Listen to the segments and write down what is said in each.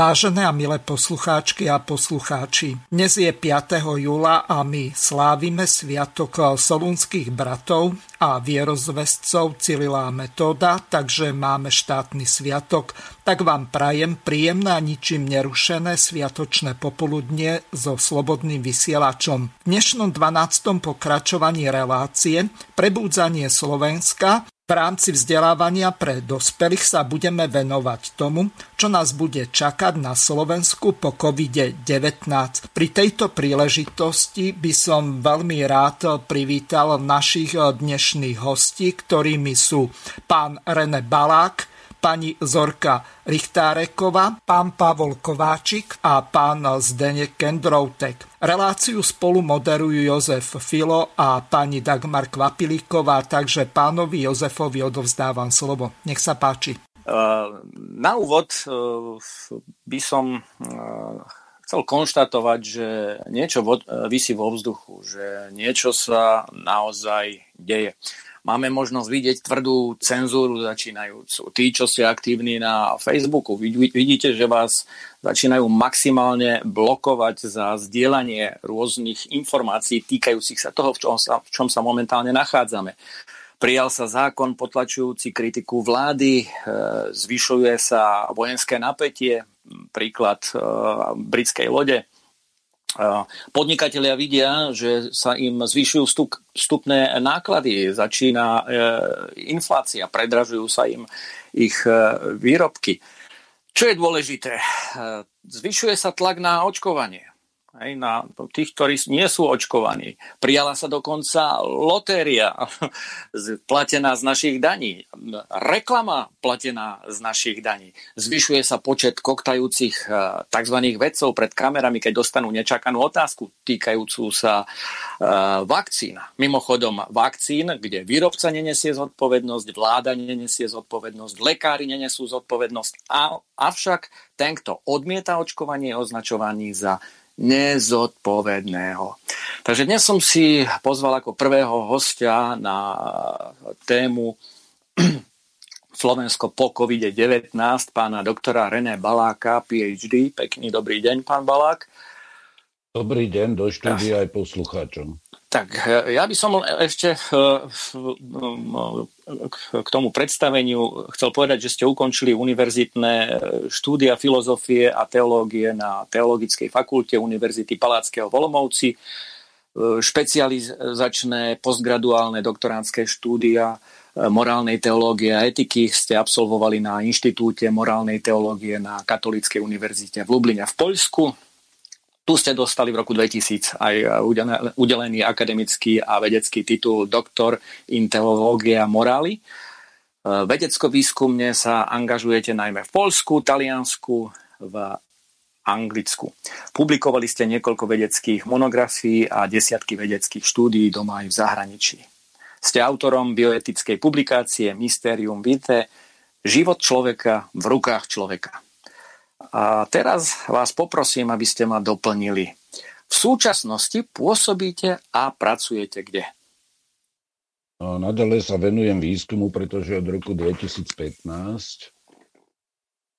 Vážené a milé poslucháčky a poslucháči, dnes je 5. júla a my slávime sviatok solúnskych bratov a vierozvestcov Cyrila metóda, takže máme štátny sviatok. Tak vám prajem príjemné a ničím nerušené sviatočné popoludnie so slobodným vysielačom. V dnešnom 12. pokračovaní relácie Prebúdzanie Slovenska v rámci vzdelávania pre dospelých sa budeme venovať tomu, čo nás bude čakať na Slovensku po COVID-19. Pri tejto príležitosti by som veľmi rád privítal našich dnešných hostí, ktorými sú pán René Balák, pani Zorka Richtáreková, pán Pavol Kováčik a pán Zdenek Kendroutek. Reláciu spolu moderujú Jozef Filo a pani Dagmar Kvapilíková, takže pánovi Jozefovi odovzdávam slovo. Nech sa páči. Na úvod e, by som e, chcel konštatovať, že niečo vysí vo vzduchu, že niečo sa naozaj deje máme možnosť vidieť tvrdú cenzúru začínajúcu. Tí, čo ste aktívni na Facebooku, vidíte, že vás začínajú maximálne blokovať za zdieľanie rôznych informácií týkajúcich sa toho, v čom sa, v čom sa momentálne nachádzame. Prijal sa zákon potlačujúci kritiku vlády, e, zvyšuje sa vojenské napätie, príklad e, britskej lode, Podnikatelia vidia, že sa im zvyšujú vstup, vstupné náklady, začína e, inflácia, predražujú sa im ich e, výrobky. Čo je dôležité? E, zvyšuje sa tlak na očkovanie hej, na tých, ktorí nie sú očkovaní. Prijala sa dokonca lotéria platená z našich daní, reklama platená z našich daní. Zvyšuje sa počet koktajúcich eh, tzv. vedcov pred kamerami, keď dostanú nečakanú otázku týkajúcu sa uh, vakcín. Mimochodom, vakcín, kde výrobca nenesie zodpovednosť, vláda nenesie zodpovednosť, lekári nenesú zodpovednosť, avšak ten, kto odmieta očkovanie, je označovaný za nezodpovedného. Takže dnes som si pozval ako prvého hostia na tému Slovensko po COVID-19 pána doktora René Baláka, PhD. Pekný dobrý deň, pán Balák. Dobrý deň do štúdia aj poslucháčom. Tak, ja by som ešte eh, k tomu predstaveniu chcel povedať, že ste ukončili univerzitné eh, štúdia filozofie a teológie na Teologickej fakulte Univerzity Paláckého Volomovci, eh, špecializačné postgraduálne doktoránske štúdia morálnej teológie a etiky ste absolvovali na Inštitúte morálnej teológie na Katolíckej univerzite v Lubline v Poľsku tu ste dostali v roku 2000 aj udelený akademický a vedecký titul doktor in teológia morály. E, vedecko-výskumne sa angažujete najmä v Polsku, Taliansku, v Anglicku. Publikovali ste niekoľko vedeckých monografií a desiatky vedeckých štúdií doma aj v zahraničí. Ste autorom bioetickej publikácie Mysterium Vitae Život človeka v rukách človeka. A teraz vás poprosím, aby ste ma doplnili. V súčasnosti pôsobíte a pracujete kde? Naďalej sa venujem výskumu, pretože od roku 2015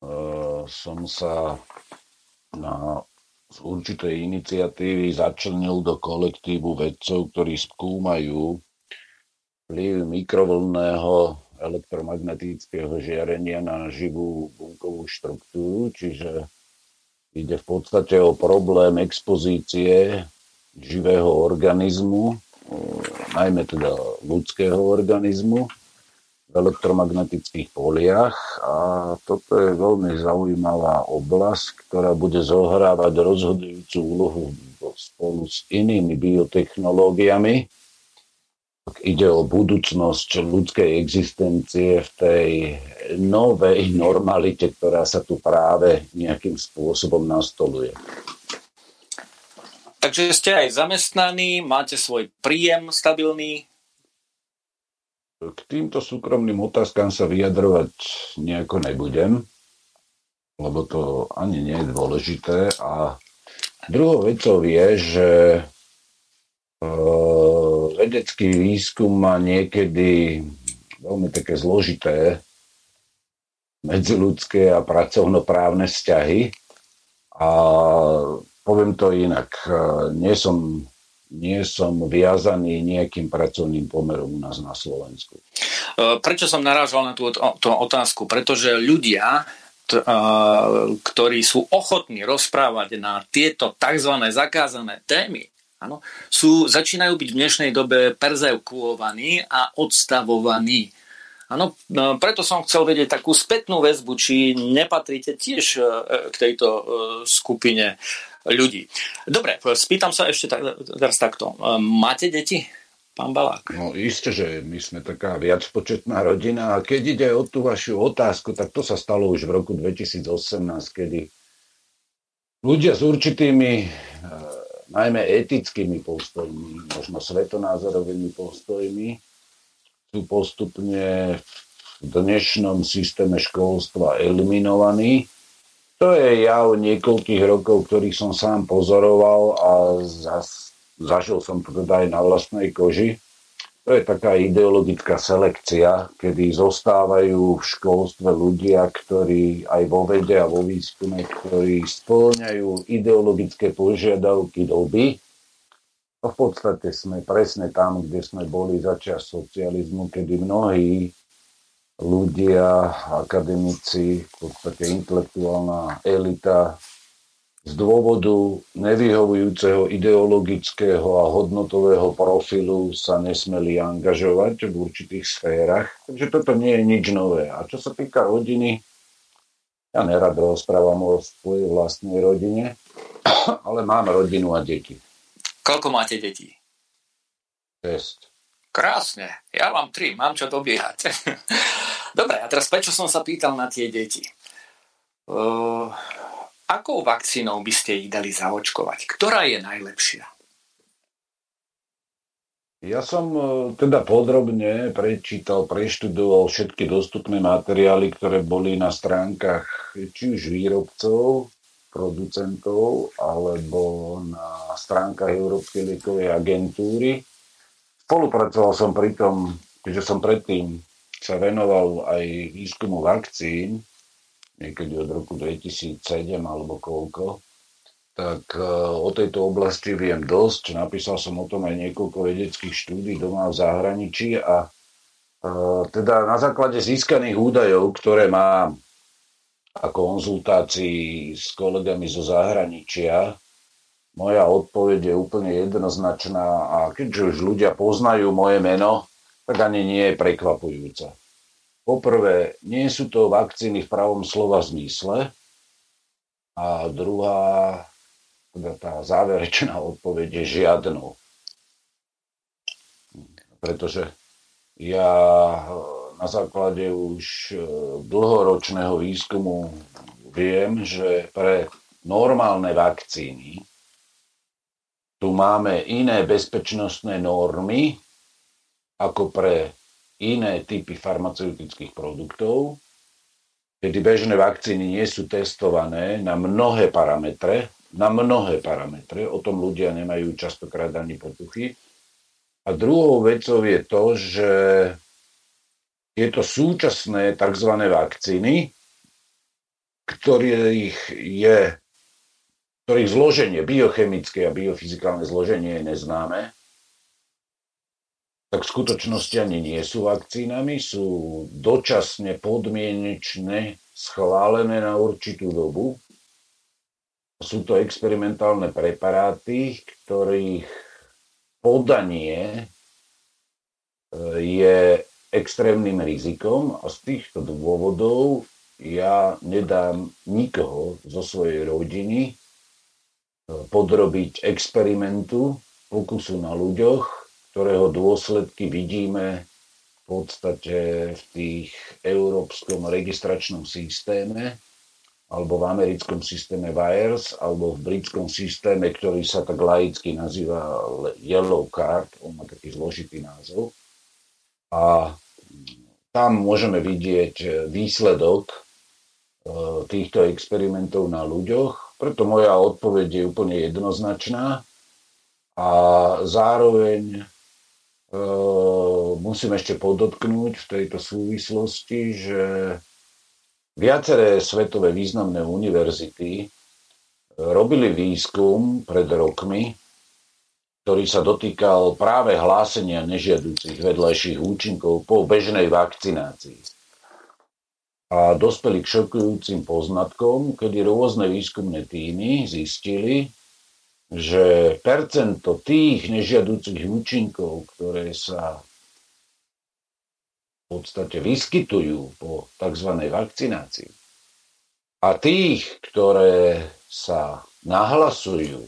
uh, som sa na z určitej iniciatívy začlenil do kolektívu vedcov, ktorí skúmajú vplyv mikrovlnného elektromagnetického žiarenia na živú bunkovú štruktúru, čiže ide v podstate o problém expozície živého organizmu, najmä teda ľudského organizmu v elektromagnetických poliach. A toto je veľmi zaujímavá oblasť, ktorá bude zohrávať rozhodujúcu úlohu spolu s inými biotechnológiami, ide o budúcnosť ľudskej existencie v tej novej normalite, ktorá sa tu práve nejakým spôsobom nastoluje. Takže ste aj zamestnaní, máte svoj príjem stabilný? K týmto súkromným otázkam sa vyjadrovať nejako nebudem, lebo to ani nie je dôležité. A druhou vecou je, že vedecký výskum má niekedy veľmi také zložité medziludské a pracovnoprávne vzťahy. A poviem to inak, nie som, nie som viazaný nejakým pracovným pomerom u nás na Slovensku. E, prečo som narážal na tú, tú otázku? Pretože ľudia, t, ktorí sú ochotní rozprávať na tieto tzv. zakázané témy, Áno, sú, začínajú byť v dnešnej dobe perzekuovaní a odstavovaní. Áno, no, preto som chcel vedieť takú spätnú väzbu, či nepatríte tiež e, k tejto e, skupine ľudí. Dobre, spýtam sa ešte tak, teraz takto. E, máte deti, pán Balák? No isté, že my sme taká viacpočetná rodina a keď ide o tú vašu otázku, tak to sa stalo už v roku 2018, kedy ľudia s určitými najmä etickými postojmi, možno svetonázorovými postojmi, sú postupne v dnešnom systéme školstva eliminovaní. To je jav niekoľkých rokov, ktorých som sám pozoroval a zas, zažil som to teda aj na vlastnej koži. To je taká ideologická selekcia, kedy zostávajú v školstve ľudia, ktorí aj vo vede a vo výskume, ktorí spĺňajú ideologické požiadavky doby. A v podstate sme presne tam, kde sme boli začiat socializmu, kedy mnohí ľudia, akademici, v podstate intelektuálna elita z dôvodu nevyhovujúceho ideologického a hodnotového profilu sa nesmeli angažovať v určitých sférach. Takže toto nie je nič nové. A čo sa týka rodiny, ja nerad rozprávam o svojej vlastnej rodine, ale mám rodinu a deti. Koľko máte detí? 6. Krásne. Ja mám tri, mám čo dobiehať. Dobre, a teraz prečo som sa pýtal na tie deti? Uh, Akou vakcínou by ste ich dali zaočkovať? Ktorá je najlepšia? Ja som e, teda podrobne prečítal, preštudoval všetky dostupné materiály, ktoré boli na stránkach či už výrobcov, producentov, alebo na stránkach Európskej liekovej agentúry. Spolupracoval som pri tom, keďže som predtým sa venoval aj výskumu vakcín, niekedy od roku 2007 alebo koľko, tak e, o tejto oblasti viem dosť. Napísal som o tom aj niekoľko vedeckých štúdí doma v zahraničí a e, teda na základe získaných údajov, ktoré mám a konzultácií s kolegami zo zahraničia, moja odpoveď je úplne jednoznačná a keďže už ľudia poznajú moje meno, tak ani nie je prekvapujúca. Poprvé, nie sú to vakcíny v pravom slova zmysle. A druhá, teda tá záverečná odpoveď je žiadnou. Pretože ja na základe už e, dlhoročného výskumu viem, že pre normálne vakcíny tu máme iné bezpečnostné normy ako pre iné typy farmaceutických produktov, kedy bežné vakcíny nie sú testované na mnohé parametre, na mnohé parametre, o tom ľudia nemajú častokrát ani potuchy. A druhou vecou je to, že tieto súčasné tzv. vakcíny, ktorých je ktorých zloženie, biochemické a biofyzikálne zloženie je neznáme, tak v skutočnosti ani nie sú vakcínami, sú dočasne podmienečne schválené na určitú dobu. Sú to experimentálne preparáty, ktorých podanie e, je extrémnym rizikom a z týchto dôvodov ja nedám nikoho zo svojej rodiny e, podrobiť experimentu, pokusu na ľuďoch, ktorého dôsledky vidíme v podstate v tých európskom registračnom systéme, alebo v americkom systéme WIRES, alebo v britskom systéme, ktorý sa tak laicky nazýva Yellow Card, on má taký zložitý názov. A tam môžeme vidieť výsledok e, týchto experimentov na ľuďoch. Preto moja odpoveď je úplne jednoznačná a zároveň musím ešte podotknúť v tejto súvislosti, že Viaceré svetové významné univerzity e, robili výskum pred rokmi, ktorý sa dotýkal práve hlásenia nežiaducich vedľajších účinkov po bežnej vakcinácii. A dospeli k šokujúcim poznatkom, kedy rôzne výskumné týmy zistili, že percento tých nežiaducich účinkov, ktoré sa podstate vyskytujú po tzv. vakcinácii a tých, ktoré sa nahlasujú,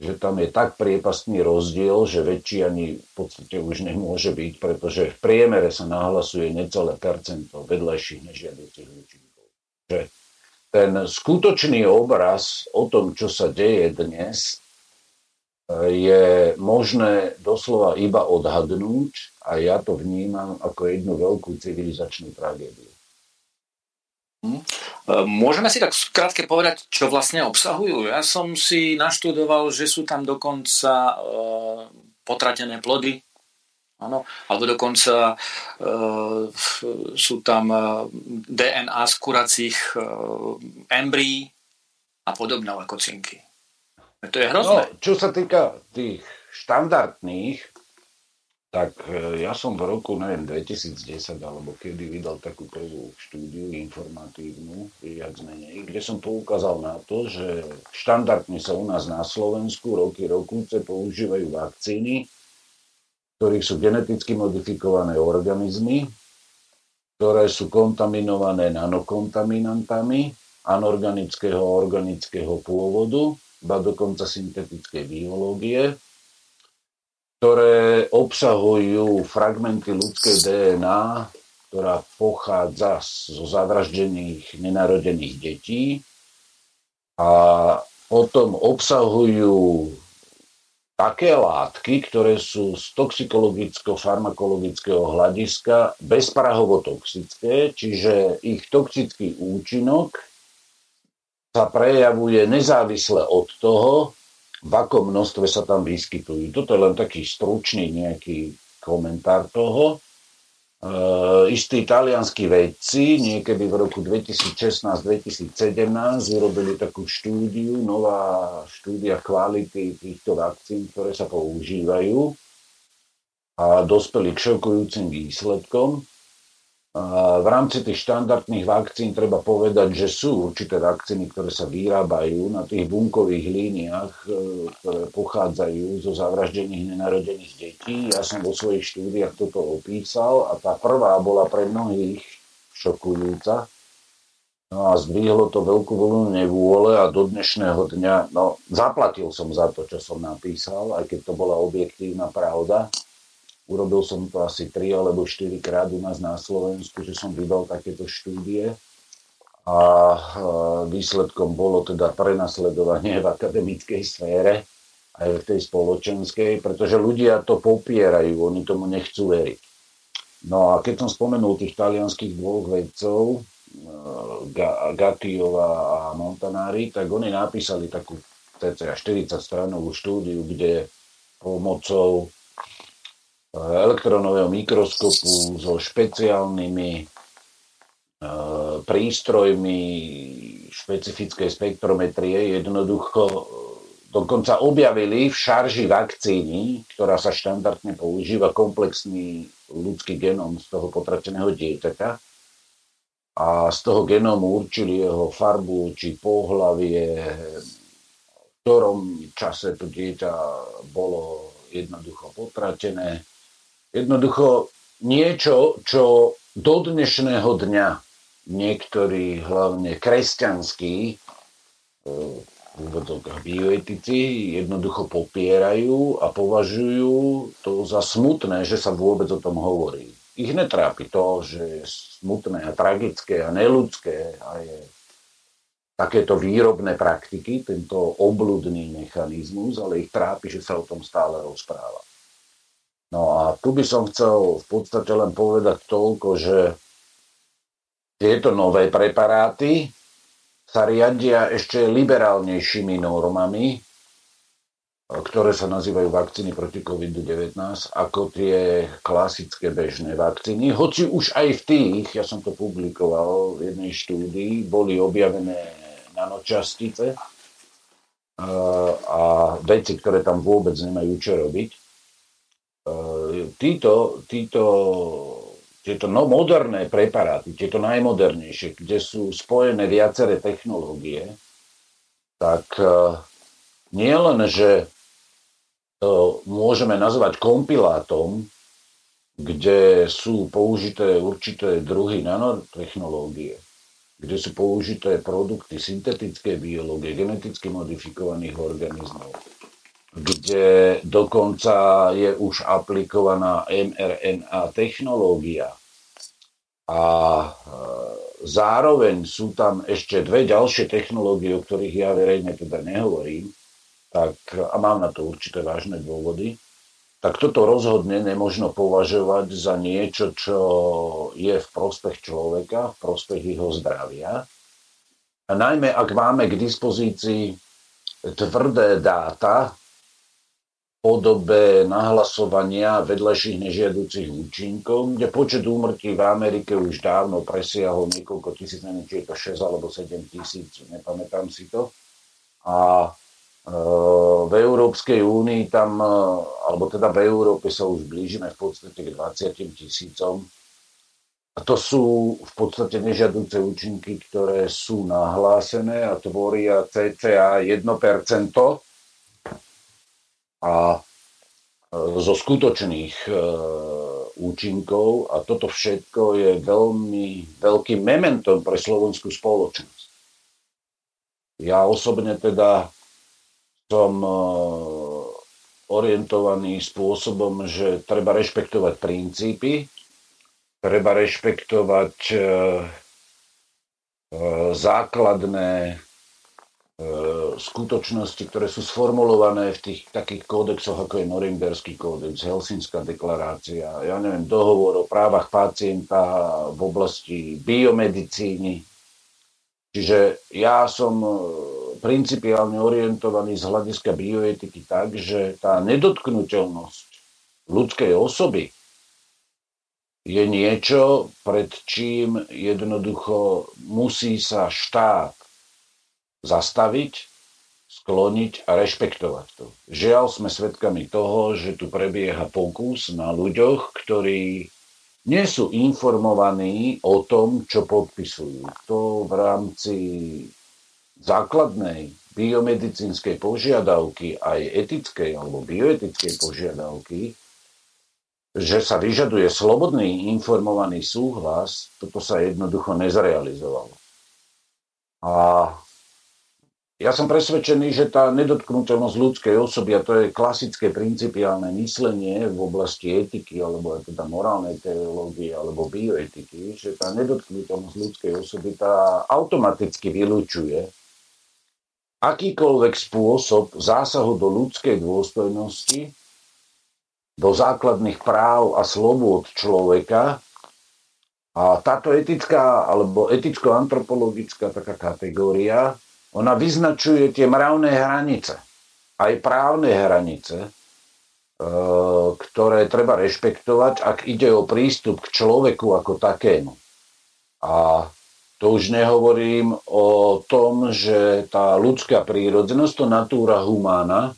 že tam je tak priepastný rozdiel, že väčší ani v podstate už nemôže byť, pretože v priemere sa nahlasuje necelé percento vedľajších nežiaducich účinkov. Že ten skutočný obraz o tom, čo sa deje dnes, je možné doslova iba odhadnúť a ja to vnímam ako jednu veľkú civilizačnú tragédiu. Hm. Môžeme si tak krátke povedať, čo vlastne obsahujú. Ja som si naštudoval, že sú tam dokonca e, potratené plody, Áno, alebo dokonca e, sú tam e, DNA z kuracích e, embryí a podobné lekocinky. To je hrozné. No, čo sa týka tých štandardných tak e, ja som v roku, neviem, 2010 alebo kedy vydal takú prvú štúdiu informatívnu, viac menej, kde som poukázal na to, že štandardne sa u nás na Slovensku roky rokúce používajú vakcíny, ktorých sú geneticky modifikované organizmy, ktoré sú kontaminované nanokontaminantami anorganického a organického pôvodu, ba dokonca syntetickej biológie, ktoré obsahujú fragmenty ľudskej DNA, ktorá pochádza zo zavraždených nenarodených detí a potom obsahujú také látky, ktoré sú z toxikologicko-farmakologického hľadiska bezprahovo toxické, čiže ich toxický účinok sa prejavuje nezávisle od toho, v akom množstve sa tam vyskytujú. Toto je len taký stručný nejaký komentár toho. E, istí talianskí vedci niekedy v roku 2016-2017 urobili takú štúdiu, nová štúdia kvality týchto vakcín, ktoré sa používajú a dospeli k šokujúcim výsledkom. V rámci tých štandardných vakcín treba povedať, že sú určité vakcíny, ktoré sa vyrábajú na tých bunkových líniách, e, ktoré pochádzajú zo zavraždených nenarodených detí. Ja som vo svojich štúdiách toto opísal a tá prvá bola pre mnohých šokujúca. No a zdvihlo to veľkú vlnu nevôle a do dnešného dňa, no zaplatil som za to, čo som napísal, aj keď to bola objektívna pravda Urobil som to asi 3 alebo 4 krát u nás na Slovensku, že som vydal takéto štúdie a výsledkom bolo teda prenasledovanie v akademickej sfére aj v tej spoločenskej, pretože ľudia to popierajú, oni tomu nechcú veriť. No a keď som spomenul tých talianských dvoch vedcov, Gattiova a Montanari, tak oni napísali takú cca 40 stranovú štúdiu, kde pomocou elektronového mikroskopu so špeciálnymi e, prístrojmi špecifickej spektrometrie jednoducho e, dokonca objavili v šarži vakcíny, ktorá sa štandardne používa komplexný ľudský genom z toho potrateného dieťaťa. A z toho genómu určili jeho farbu či pohlavie, v ktorom čase to dieťa bolo jednoducho potratené Jednoducho niečo, čo do dnešného dňa niektorí, hlavne kresťanskí, e, úvodzovkách bioetici jednoducho popierajú a považujú to za smutné, že sa vôbec o tom hovorí. Ich netrápi to, že je smutné a tragické a neludské a je takéto výrobné praktiky, tento obludný mechanizmus, ale ich trápi, že sa o tom stále rozpráva. No a tu by som chcel v podstate len povedať toľko, že tieto nové preparáty sa riadia ešte liberálnejšími normami, ktoré sa nazývajú vakcíny proti COVID-19, ako tie klasické bežné vakcíny. Hoci už aj v tých, ja som to publikoval v jednej štúdii, boli objavené nanočastice a veci, ktoré tam vôbec nemajú čo robiť. Títo, títo tieto no, moderné preparáty, tieto najmodernejšie, kde sú spojené viaceré technológie, tak uh, nie len, že to môžeme nazvať kompilátom, kde sú použité určité druhy nanotechnológie, kde sú použité produkty syntetické biológie, geneticky modifikovaných organizmov, kde dokonca je už aplikovaná mRNA technológia. A e, zároveň sú tam ešte dve ďalšie technológie, o ktorých ja verejne teda nehovorím, tak, a mám na to určité vážne dôvody, tak toto rozhodne nemožno považovať za niečo, čo je v prospech človeka, v prospech jeho zdravia. A najmä, ak máme k dispozícii tvrdé dáta, podobe nahlasovania vedľajších nežiaducich účinkov, kde počet úmrtí v Amerike už dávno presiahol niekoľko tisíc, neviem, či je to 6 alebo 7 tisíc, nepamätám si to. A e, v Európskej únii tam, e, alebo teda v Európe sa už blížime v podstate k 20 tisícom. A to sú v podstate nežiaduce účinky, ktoré sú nahlásené a tvoria cca 1% a e, zo skutočných e, účinkov a toto všetko je veľmi veľkým mementom pre slovenskú spoločnosť. Ja osobne teda som e, orientovaný spôsobom, že treba rešpektovať princípy, treba rešpektovať základné skutočnosti, ktoré sú sformulované v tých takých kódexoch, ako je Norimberský kódex, Helsinská deklarácia, ja neviem, dohovor o právach pacienta v oblasti biomedicíny. Čiže ja som e, principiálne orientovaný z hľadiska bioetiky tak, že tá nedotknutelnosť ľudskej osoby je niečo, pred čím jednoducho musí sa štát zastaviť, skloniť a rešpektovať to. Žiaľ, sme svedkami toho, že tu prebieha pokus na ľuďoch, ktorí nie sú informovaní o tom, čo podpisujú. To v rámci základnej biomedicínskej požiadavky, aj etickej alebo bioetickej požiadavky, že sa vyžaduje slobodný informovaný súhlas, toto sa jednoducho nezrealizovalo. A ja som presvedčený, že tá nedotknutelnosť ľudskej osoby, a to je klasické principiálne myslenie v oblasti etiky, alebo teda morálnej teológie, alebo bioetiky, že tá nedotknutelnosť ľudskej osoby tá automaticky vylúčuje akýkoľvek spôsob zásahu do ľudskej dôstojnosti, do základných práv a slobôd človeka. A táto etická alebo eticko-antropologická taká kategória ona vyznačuje tie mravné hranice, aj právne hranice, e, ktoré treba rešpektovať, ak ide o prístup k človeku ako takému. A to už nehovorím o tom, že tá ľudská prírodzenosť, to natúra humana,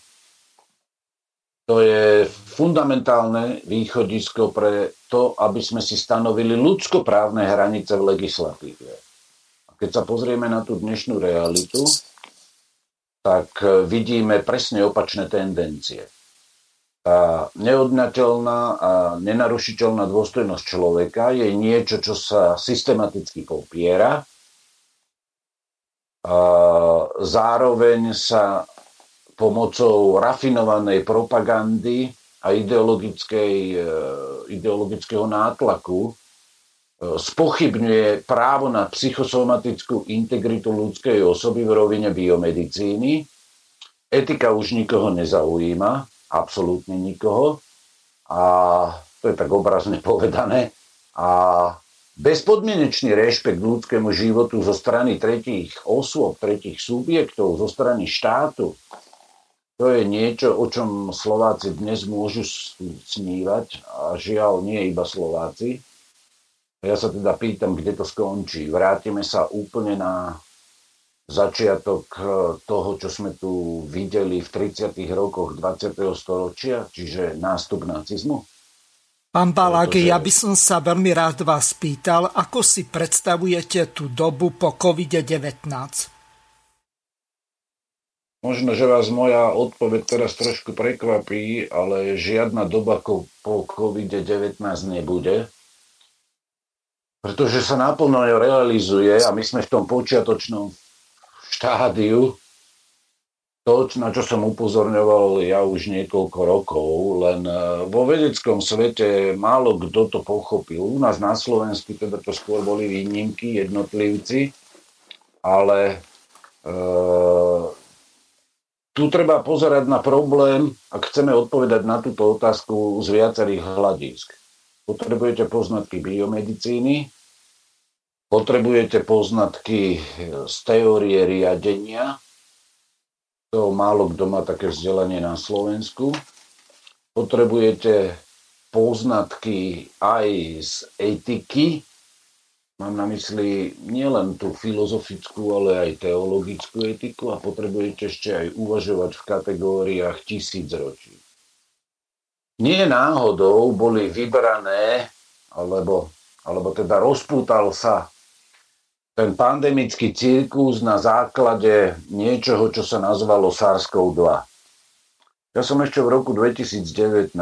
to je fundamentálne východisko pre to, aby sme si stanovili ľudskoprávne hranice v legislatíve. Keď sa pozrieme na tú dnešnú realitu, tak e, vidíme presne opačné tendencie. Tá neodnateľná a nenarušiteľná dôstojnosť človeka je niečo, čo sa systematicky popiera zároveň sa pomocou rafinovanej propagandy a e, ideologického nátlaku spochybňuje právo na psychosomatickú integritu ľudskej osoby v rovine biomedicíny. Etika už nikoho nezaujíma, absolútne nikoho. A to je tak obrazne povedané. A bezpodmienečný rešpekt ľudskému životu zo strany tretích osôb, tretích subjektov, zo strany štátu, to je niečo, o čom Slováci dnes môžu snívať a žiaľ nie iba Slováci. Ja sa teda pýtam, kde to skončí. Vrátime sa úplne na začiatok eh, toho, čo sme tu videli v 30. rokoch 20. storočia, čiže nástup nacizmu? Pán Balák, Pretože... ja by som sa veľmi rád vás pýtal, ako si predstavujete tú dobu po COVID-19? Možno, že vás moja odpoveď teraz trošku prekvapí, ale žiadna doba po COVID-19 nebude, pretože sa naplno realizuje a my sme v tom počiatočnom štádiu to, na čo som upozorňoval ja už niekoľko rokov, len e, vo vedeckom svete málo kto to pochopil. U nás na Slovensku teda to skôr boli výnimky, jednotlivci, ale e, tu treba pozerať na problém, ak chceme odpovedať na túto otázku z viacerých hľadisk. Potrebujete poznatky biomedicíny, potrebujete poznatky z teórie riadenia, to málo kto má také vzdelanie na Slovensku. Potrebujete poznatky aj z etiky, Mám na mysli nielen tú filozofickú, ale aj teologickú etiku a potrebujete ešte aj uvažovať v kategóriách tisícročí. Nie náhodou boli vybrané, alebo, alebo teda rozpútal sa ten pandemický cirkus na základe niečoho, čo sa nazvalo SARS-CoV-2. Ja som ešte v roku 2019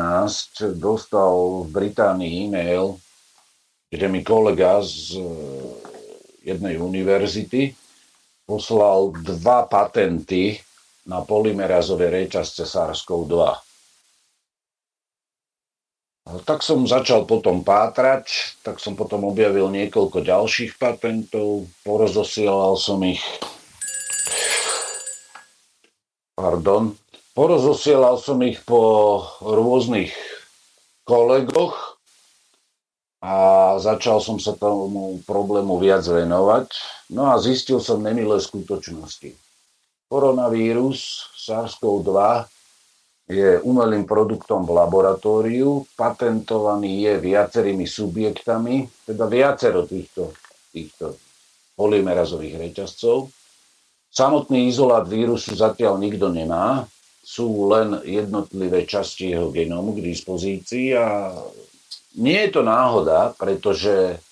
dostal v Británii e-mail kde mi kolega z e, jednej univerzity poslal dva patenty na polymerazové reťazce SARS-CoV-2. Tak som začal potom pátrať, tak som potom objavil niekoľko ďalších patentov, porozosielal som ich pardon, porozosielal som ich po rôznych kolegoch a začal som sa tomu problému viac venovať. No a zistil som nemilé skutočnosti. Koronavírus SARS-CoV-2 je umelým produktom v laboratóriu, patentovaný je viacerými subjektami, teda viacero týchto, týchto polymerazových reťazcov. Samotný izolát vírusu zatiaľ nikto nemá, sú len jednotlivé časti jeho genómu k dispozícii a nie je to náhoda, pretože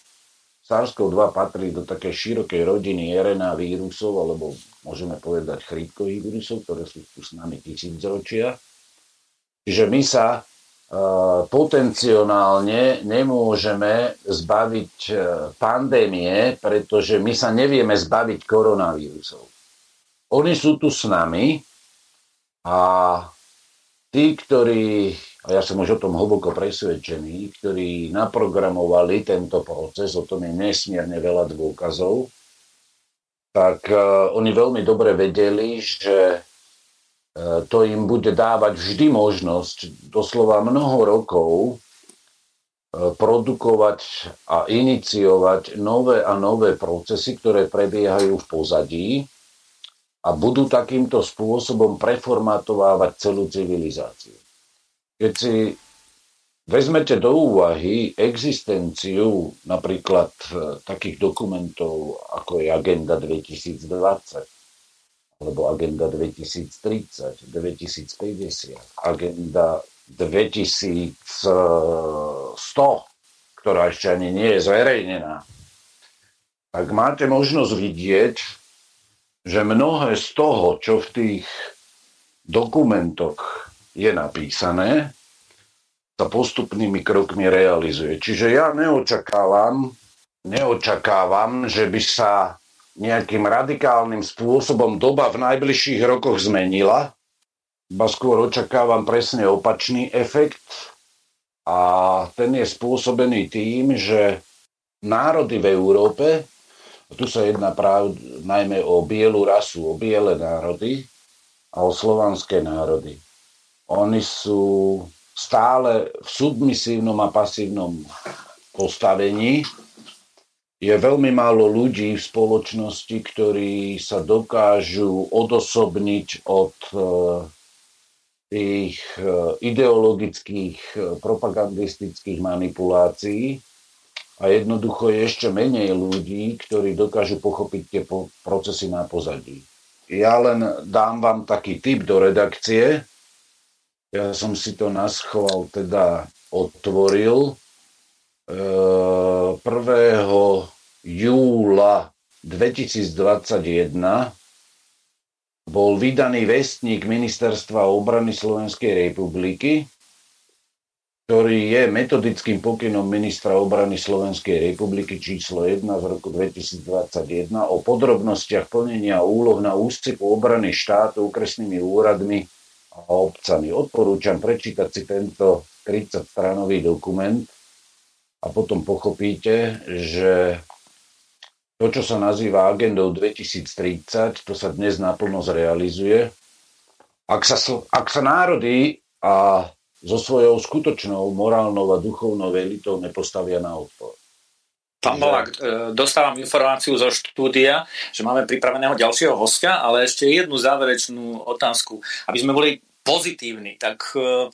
SARS-CoV-2 patrí do takej širokej rodiny RNA vírusov, alebo môžeme povedať chrípkových vírusov, ktoré sú tu s nami tisícročia. Čiže my sa e, potenciálne nemôžeme zbaviť e, pandémie, pretože my sa nevieme zbaviť koronavírusov. Oni sú tu s nami a tí, ktorí a ja som už o tom hlboko presvedčený, ktorí naprogramovali tento proces, o tom je nesmierne veľa dôkazov, tak uh, oni veľmi dobre vedeli, že to im bude dávať vždy možnosť doslova mnoho rokov uh, produkovať a iniciovať nové a nové procesy, ktoré prebiehajú v pozadí a budú takýmto spôsobom preformatovávať celú civilizáciu. Keď si vezmete do úvahy existenciu napríklad e, takých dokumentov, ako je Agenda 2020, alebo Agenda 2030, 2050, Agenda 2100, ktorá ešte ani nie je zverejnená, tak máte možnosť vidieť, že mnohé z toho, čo v tých dokumentoch je napísané, sa postupnými krokmi realizuje. Čiže ja neočakávam, neočakávam, že by sa nejakým radikálnym spôsobom doba v najbližších rokoch zmenila. Ba skôr očakávam presne opačný efekt a ten je spôsobený tým, že národy v Európe, tu sa jedná práv, najmä o bielu rasu, o biele národy a o slovanské národy. Oni sú stále v submisívnom a pasívnom postavení je veľmi málo ľudí v spoločnosti, ktorí sa dokážu odosobniť od e, tých e, ideologických e, propagandistických manipulácií a jednoducho je ešte menej ľudí, ktorí dokážu pochopiť tie procesy na pozadí. Ja len dám vám taký tip do redakcie. Ja som si to naschoval, teda otvoril. 1 júla 2021 bol vydaný vestník Ministerstva obrany Slovenskej republiky, ktorý je metodickým pokynom ministra obrany Slovenskej republiky číslo 1 z roku 2021 o podrobnostiach plnenia úloh na ústupu obrany štátu okresnými úradmi a obcami. Odporúčam prečítať si tento 30-stranový dokument a potom pochopíte, že to, čo sa nazýva agendou 2030, to sa dnes naplno zrealizuje. Ak sa, ak sa národy a so svojou skutočnou morálnou a duchovnou elitou nepostavia na odpor. Pán Bolák, e, dostávam informáciu zo štúdia, že máme pripraveného ďalšieho hostia, ale ešte jednu záverečnú otázku. Aby sme boli pozitívni, tak e,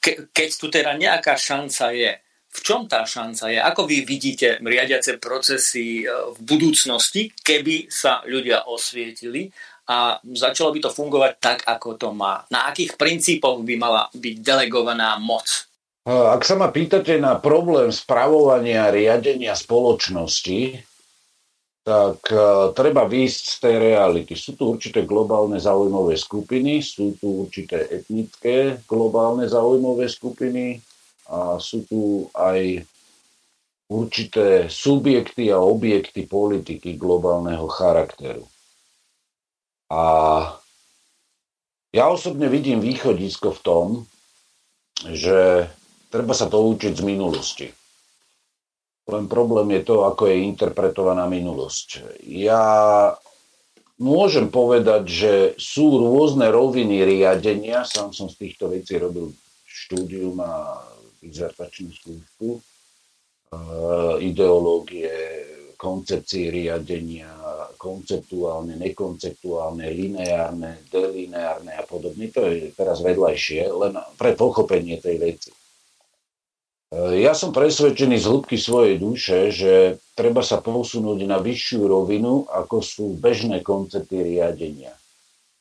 ke, keď tu teda nejaká šanca je, v čom tá šanca je? Ako vy vidíte riadiace procesy e, v budúcnosti, keby sa ľudia osvietili a začalo by to fungovať tak, ako to má? Na akých princípoch by mala byť delegovaná moc? Ak sa ma pýtate na problém spravovania riadenia spoločnosti, tak uh, treba výjsť z tej reality. Sú tu určité globálne záujmové skupiny, sú tu určité etnické globálne záujmové skupiny, a sú tu aj určité subjekty a objekty politiky globálneho charakteru. A ja osobne vidím východisko v tom, že treba sa poučiť z minulosti. Len problém je to, ako je interpretovaná minulosť. Ja môžem povedať, že sú rôzne roviny riadenia, sám som z týchto vecí robil štúdium a dizertačnú skúšku, ideológie, koncepcie riadenia, konceptuálne, nekonceptuálne, lineárne, delineárne a podobne. To je teraz vedľajšie, len pre pochopenie tej veci. Ja som presvedčený z hĺbky svojej duše, že treba sa posunúť na vyššiu rovinu, ako sú bežné koncepty riadenia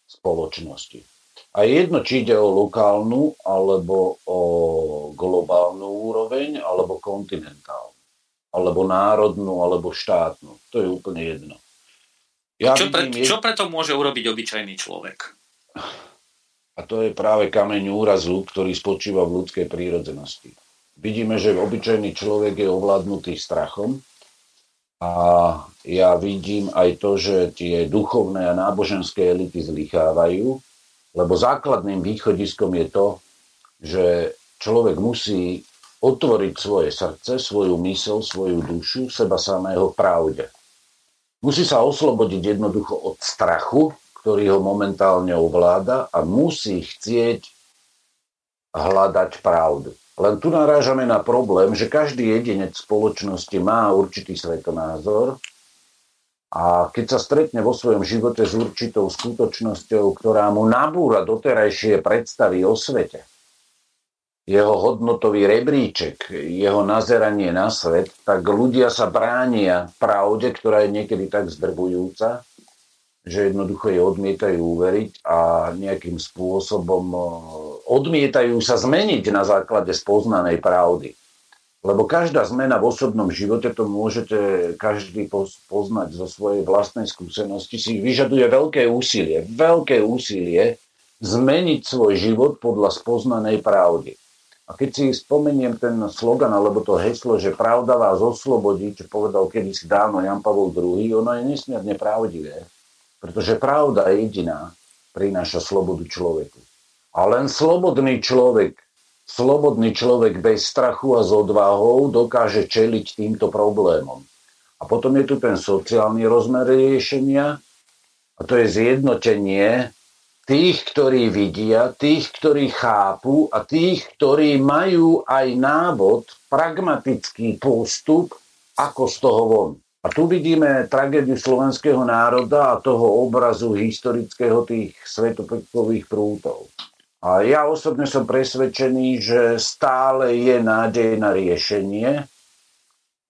spoločnosti. A jedno, či ide o lokálnu, alebo o globálnu úroveň, alebo kontinentálnu, alebo národnú, alebo štátnu. To je úplne jedno. Ja čo, pre, je... čo preto môže urobiť obyčajný človek? A to je práve kameň úrazu, ktorý spočíva v ľudskej prírodzenosti. Vidíme, že obyčajný človek je ovládnutý strachom a ja vidím aj to, že tie duchovné a náboženské elity zlychávajú lebo základným východiskom je to, že človek musí otvoriť svoje srdce, svoju mysel, svoju dušu, seba samého pravde. Musí sa oslobodiť jednoducho od strachu, ktorý ho momentálne ovláda a musí chcieť hľadať pravdu. Len tu narážame na problém, že každý jedinec spoločnosti má určitý svetonázor a keď sa stretne vo svojom živote s určitou skutočnosťou, ktorá mu nabúra doterajšie predstavy o svete, jeho hodnotový rebríček, jeho nazeranie na svet, tak ľudia sa bránia pravde, ktorá je niekedy tak zdrbujúca, že jednoducho jej odmietajú uveriť a nejakým spôsobom eh, odmietajú sa zmeniť na základe spoznanej pravdy. Lebo každá zmena v osobnom živote, to môžete každý poznať zo svojej vlastnej skúsenosti, si vyžaduje veľké úsilie. Veľké úsilie zmeniť svoj život podľa spoznanej pravdy. A keď si spomeniem ten slogan alebo to heslo, že pravda vás oslobodí, čo povedal kedysi dávno Jan Pavol II, ono je nesmierne pravdivé, pretože pravda jediná prináša slobodu človeku. A len slobodný človek, slobodný človek bez strachu a s odvahou dokáže čeliť týmto problémom. A potom je tu ten sociálny rozmer riešenia, a to je zjednotenie tých, ktorí vidia, tých, ktorí chápu a tých, ktorí majú aj návod, pragmatický postup, ako z toho von. A tu vidíme tragédiu slovenského národa a toho obrazu historického tých svetopekových prútov. A ja osobne som presvedčený, že stále je nádej na riešenie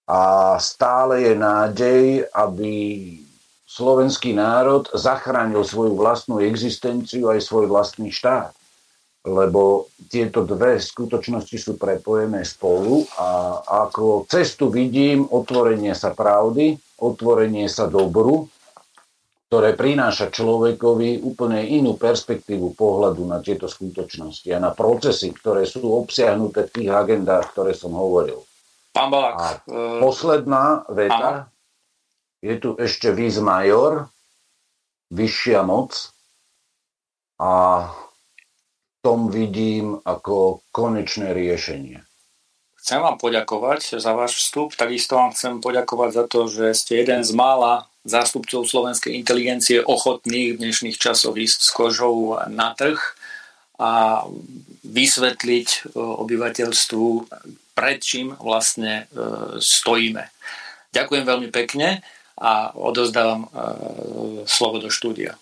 a stále je nádej, aby slovenský národ zachránil svoju vlastnú existenciu aj svoj vlastný štát. Lebo tieto dve skutočnosti sú prepojené spolu a ako cestu vidím otvorenie sa pravdy, otvorenie sa dobru, ktoré prináša človekovi úplne inú perspektívu pohľadu na tieto skutočnosti a na procesy, ktoré sú obsiahnuté v tých agendách, ktoré som hovoril. Pán Balak. A uh... posledná veta. Aha je tu ešte vis major, vyššia moc a tom vidím ako konečné riešenie. Chcem vám poďakovať za váš vstup, takisto vám chcem poďakovať za to, že ste jeden z mála zástupcov slovenskej inteligencie ochotných v dnešných časoch ísť s kožou na trh a vysvetliť e, obyvateľstvu, pred čím vlastne e, stojíme. Ďakujem veľmi pekne a odozdávam e, slovo do štúdia.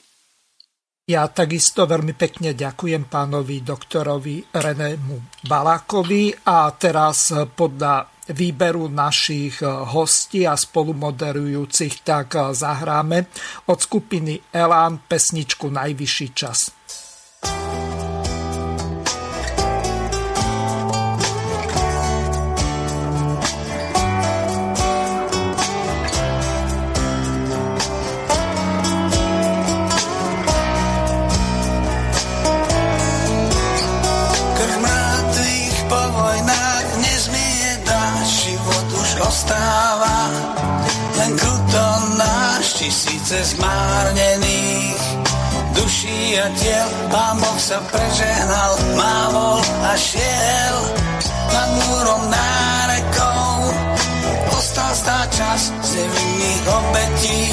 Ja takisto veľmi pekne ďakujem pánovi doktorovi Renému Balákovi a teraz podľa výberu našich hostí a spolumoderujúcich tak zahráme od skupiny Elán pesničku Najvyšší čas. Zmárnených duší a tiel. Pán Boh sa prežehnal, mávol a šiel nad múrom nárekou. Ostal stá čas z obetí.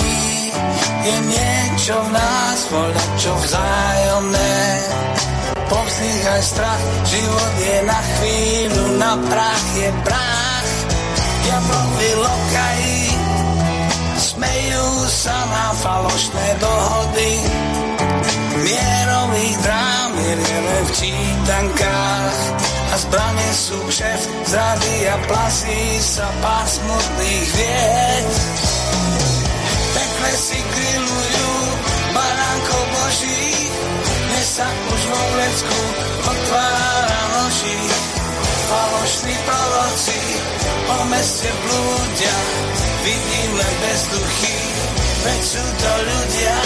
Je niečo v nás, voľa čo vzájomné. aj strach, život je na chvíľu, na prach je prach. Diablovi lokají, Smejú sa na falošné dohody. Mierových drám je len v čítankách. A zbranie sú šef zrady a plasí sa pár smutných vied. Pekle si grillujú baránkov božích Dnes sa už vo vlecku otvára noží Falošní proroci po meste blúdia Vidím len bezduchy, veď sú to ľudia.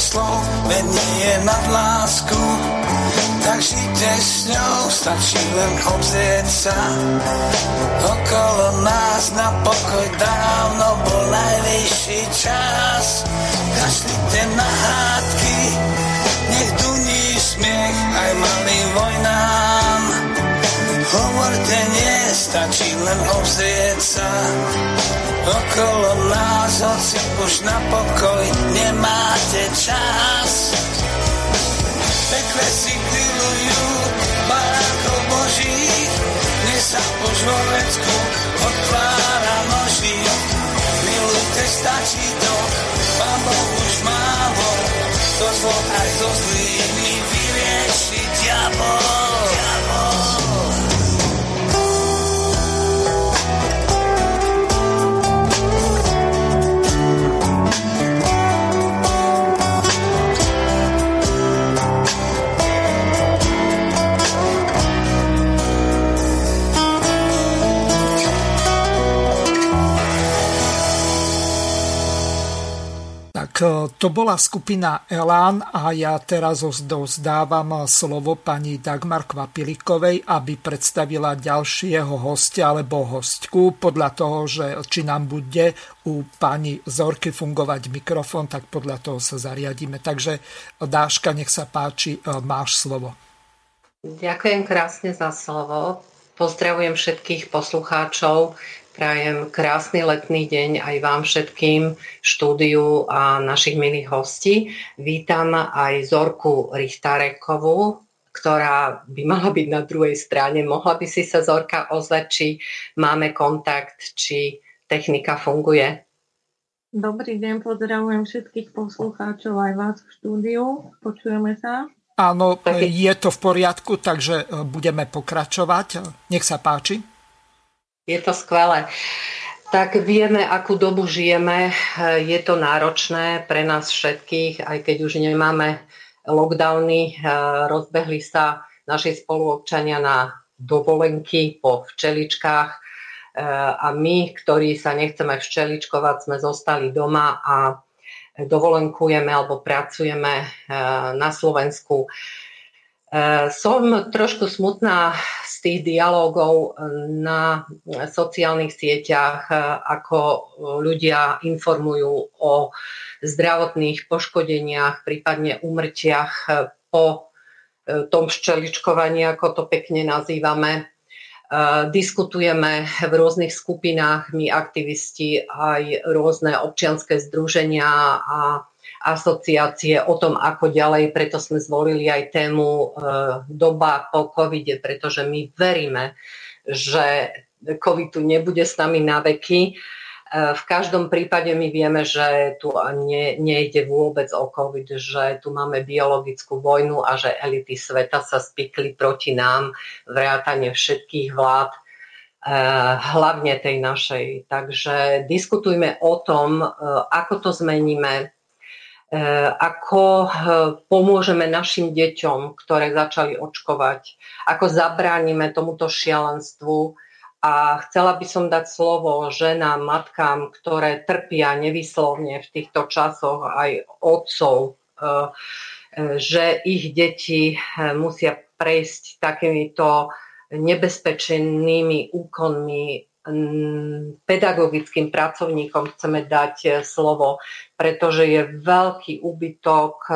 Slov, veď nie je nad lásku žite s ňou, stačí len obzrieť sa. Okolo nás na pokoj dávno bol najvyšší čas. Kašlite na hádky, nech duní smiech aj malým vojnám. Hovorte nie, stačí len obzrieť sa. Okolo nás, hoci už na pokoj nemáte čas. Pekle si milujú barákov božích, dnes sa už vo vecku otvára noží. Milujte, stačí to, Boh už málo, to zlo aj so zlými vyrieši diabol. E, to bola skupina Elán a ja teraz dozdávam slovo pani Dagmar Kvapilikovej, aby predstavila ďalšieho hostia alebo hostku podľa toho, že či nám bude u pani Zorky fungovať mikrofón, tak podľa toho sa zariadíme. Takže Dáška, nech sa páči, máš slovo. Ďakujem krásne za slovo. Pozdravujem všetkých poslucháčov Prajem krásny letný deň aj vám všetkým, štúdiu a našich milých hostí. Vítam aj Zorku Richtarekovú, ktorá by mala byť na druhej strane. Mohla by si sa Zorka ozvať, či máme kontakt, či technika funguje. Dobrý deň, pozdravujem všetkých poslucháčov aj vás v štúdiu. Počujeme sa. Áno, je to v poriadku, takže budeme pokračovať. Nech sa páči. Je to skvelé. Tak vieme, akú dobu žijeme. Je to náročné pre nás všetkých, aj keď už nemáme lockdowny. Rozbehli sa naši spoluobčania na dovolenky po včeličkách a my, ktorí sa nechceme včeličkovať, sme zostali doma a dovolenkujeme alebo pracujeme na Slovensku. Som trošku smutná tých dialogov eh, na sociálnych sieťach, eh, ako ľudia informujú o zdravotných poškodeniach, prípadne umrtiach eh, po tom ščeličkovaní, ako to pekne nazývame. Diskutujeme v rôznych skupinách, my aktivisti, aj rôzne občianské združenia a asociácie o tom, ako ďalej. Preto sme zvolili aj tému e, doba po covide, pretože my veríme, že covid tu nebude s nami na veky. E, v každom prípade my vieme, že tu ne, nejde vôbec o COVID, že tu máme biologickú vojnu a že elity sveta sa spikli proti nám, vrátane všetkých vlád, e, hlavne tej našej. Takže diskutujme o tom, ako to zmeníme, ako eh, pomôžeme našim deťom, ktoré začali očkovať, ako zabránime tomuto šialenstvu. A chcela by som dať slovo ženám, matkám, ktoré trpia nevyslovne v týchto časoch, aj otcov, eh, že ich deti musia prejsť takýmito nebezpečnými úkonmi pedagogickým pracovníkom chceme dať e, slovo, pretože je veľký úbytok e,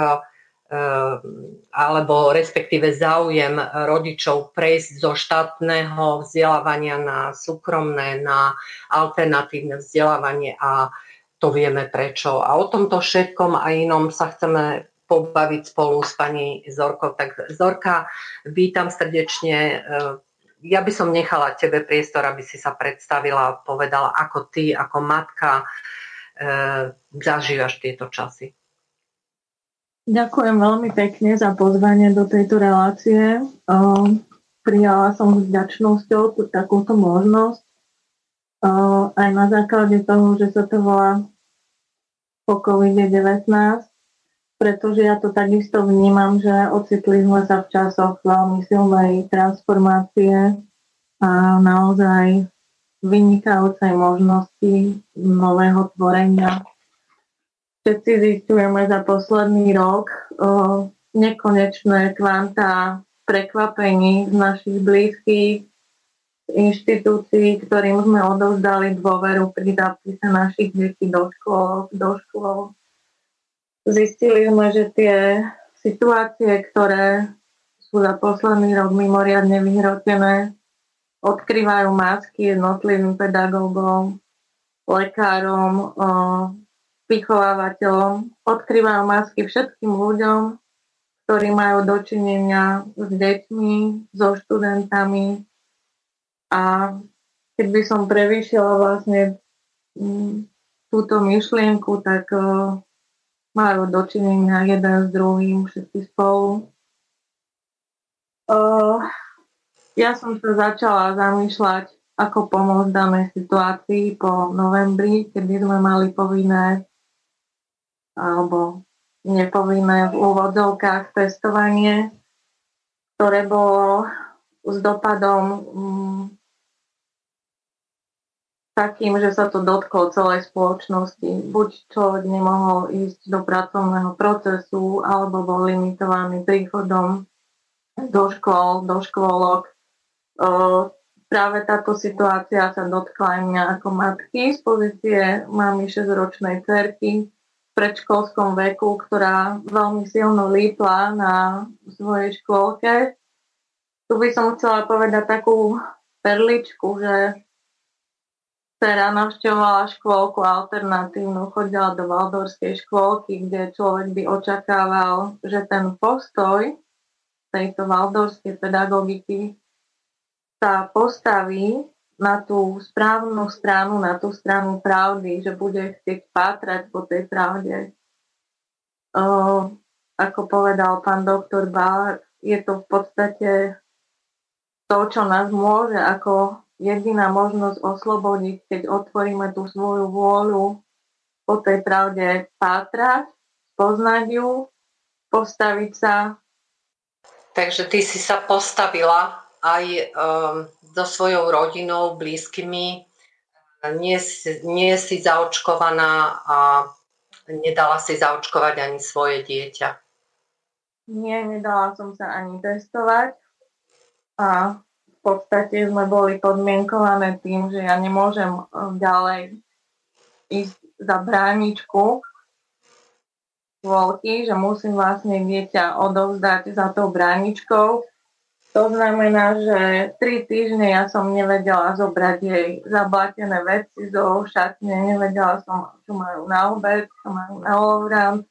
alebo respektíve záujem rodičov prejsť zo štátneho vzdelávania na súkromné, na alternatívne vzdelávanie a to vieme prečo. A o tomto všetkom a inom sa chceme pobaviť spolu s pani Zorkou. Tak Zorka, vítam srdečne e, ja by som nechala tebe priestor, aby si sa predstavila a povedala, ako ty, ako matka, e, zažívaš tieto časy. Ďakujem veľmi pekne za pozvanie do tejto relácie. E, prijala som s vďačnosťou takúto možnosť. E, aj na základe toho, že sa to volá po COVID-19, pretože ja to takisto vnímam, že ocitli sme sa v časoch veľmi silnej transformácie a naozaj vynikajúcej možnosti nového tvorenia. Všetci zistujeme za posledný rok o, nekonečné kvanta prekvapení z našich blízkych inštitúcií, ktorým sme odovzdali dôveru pri zapise našich detí do škôl, do škôl Zistili sme, že tie situácie, ktoré sú za posledný rok mimoriadne vyhrotené, odkrývajú masky jednotlivým pedagógom, lekárom, vychovávateľom, odkrývajú masky všetkým ľuďom, ktorí majú dočinenia s deťmi, so študentami. A keď by som prevýšila vlastne mm, túto myšlienku, tak majú dočinenia jeden s druhým, všetci spolu. Uh, ja som sa začala zamýšľať, ako pomôcť danej situácii po novembri, kedy sme mali povinné alebo nepovinné v úvodzovkách testovanie, ktoré bolo s dopadom um, takým, že sa to dotklo celej spoločnosti. Buď človek nemohol ísť do pracovného procesu, alebo bol limitovaný príchodom do škôl, do škôlok. Práve táto situácia sa dotkla aj mňa ako matky z pozície mami 6-ročnej cerky v predškolskom veku, ktorá veľmi silno lípla na svojej škôlke. Tu by som chcela povedať takú perličku, že dcera navštevovala škôlku alternatívnu, chodila do Valdorskej škôlky, kde človek by očakával, že ten postoj tejto valdorskej pedagogiky sa postaví na tú správnu stranu, na tú stranu pravdy, že bude chcieť pátrať po tej pravde. Uh, ako povedal pán doktor Bár, je to v podstate to, čo nás môže ako jediná možnosť oslobodiť, keď otvoríme tú svoju vôľu po tej pravde pátrať, poznať ju, postaviť sa. Takže ty si sa postavila aj um, so svojou rodinou, blízkymi. Nie, nie si zaočkovaná a nedala si zaočkovať ani svoje dieťa. Nie, nedala som sa ani testovať. A podstate sme boli podmienkované tým, že ja nemôžem e, ďalej ísť za bráničku škôlky, že musím vlastne dieťa odovzdať za tou bráničkou. To znamená, že tri týždne ja som nevedela zobrať jej zablatené veci zo šatne, nevedela som, čo majú na obed, čo majú na ovrant,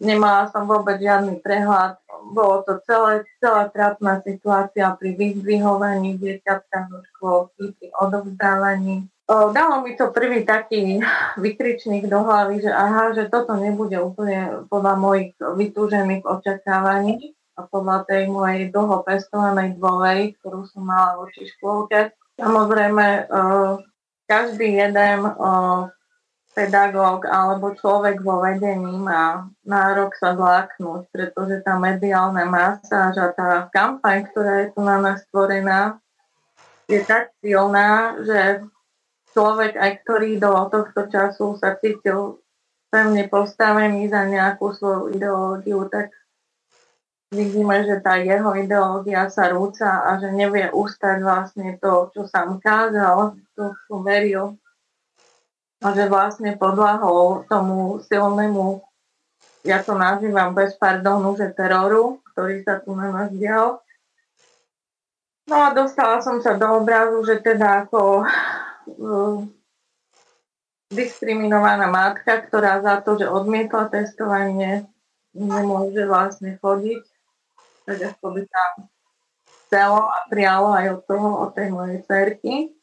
nemala som vôbec žiadny prehľad bolo to celé, celá trápna situácia pri vyzdvihovaní dieťatka zo škôlky, pri odovzdávaní. Dalo mi to prvý taký vykričník do hlavy, že aha, že toto nebude úplne podľa mojich vytúžených očakávaní a podľa tej mojej dlho pestovanej dôvery, ktorú som mala voči škôlke. Samozrejme, každý jeden pedagóg alebo človek vo vedení má nárok sa zláknuť, pretože tá mediálna masáž a tá kampaň, ktorá je tu na nás stvorená, je tak silná, že človek, aj ktorý do tohto času sa cítil pevne postavený za nejakú svoju ideológiu, tak vidíme, že tá jeho ideológia sa rúca a že nevie ustať vlastne to, čo sám kázal, to, čo veril že vlastne podľahol tomu silnému, ja to nazývam bez pardonu, že teroru, ktorý sa tu na nás dial. No a dostala som sa do obrazu, že teda ako uh, diskriminovaná matka, ktorá za to, že odmietla testovanie, nemôže vlastne chodiť. Tak ako by tam chcelo a prijalo aj od toho, od tej mojej cerky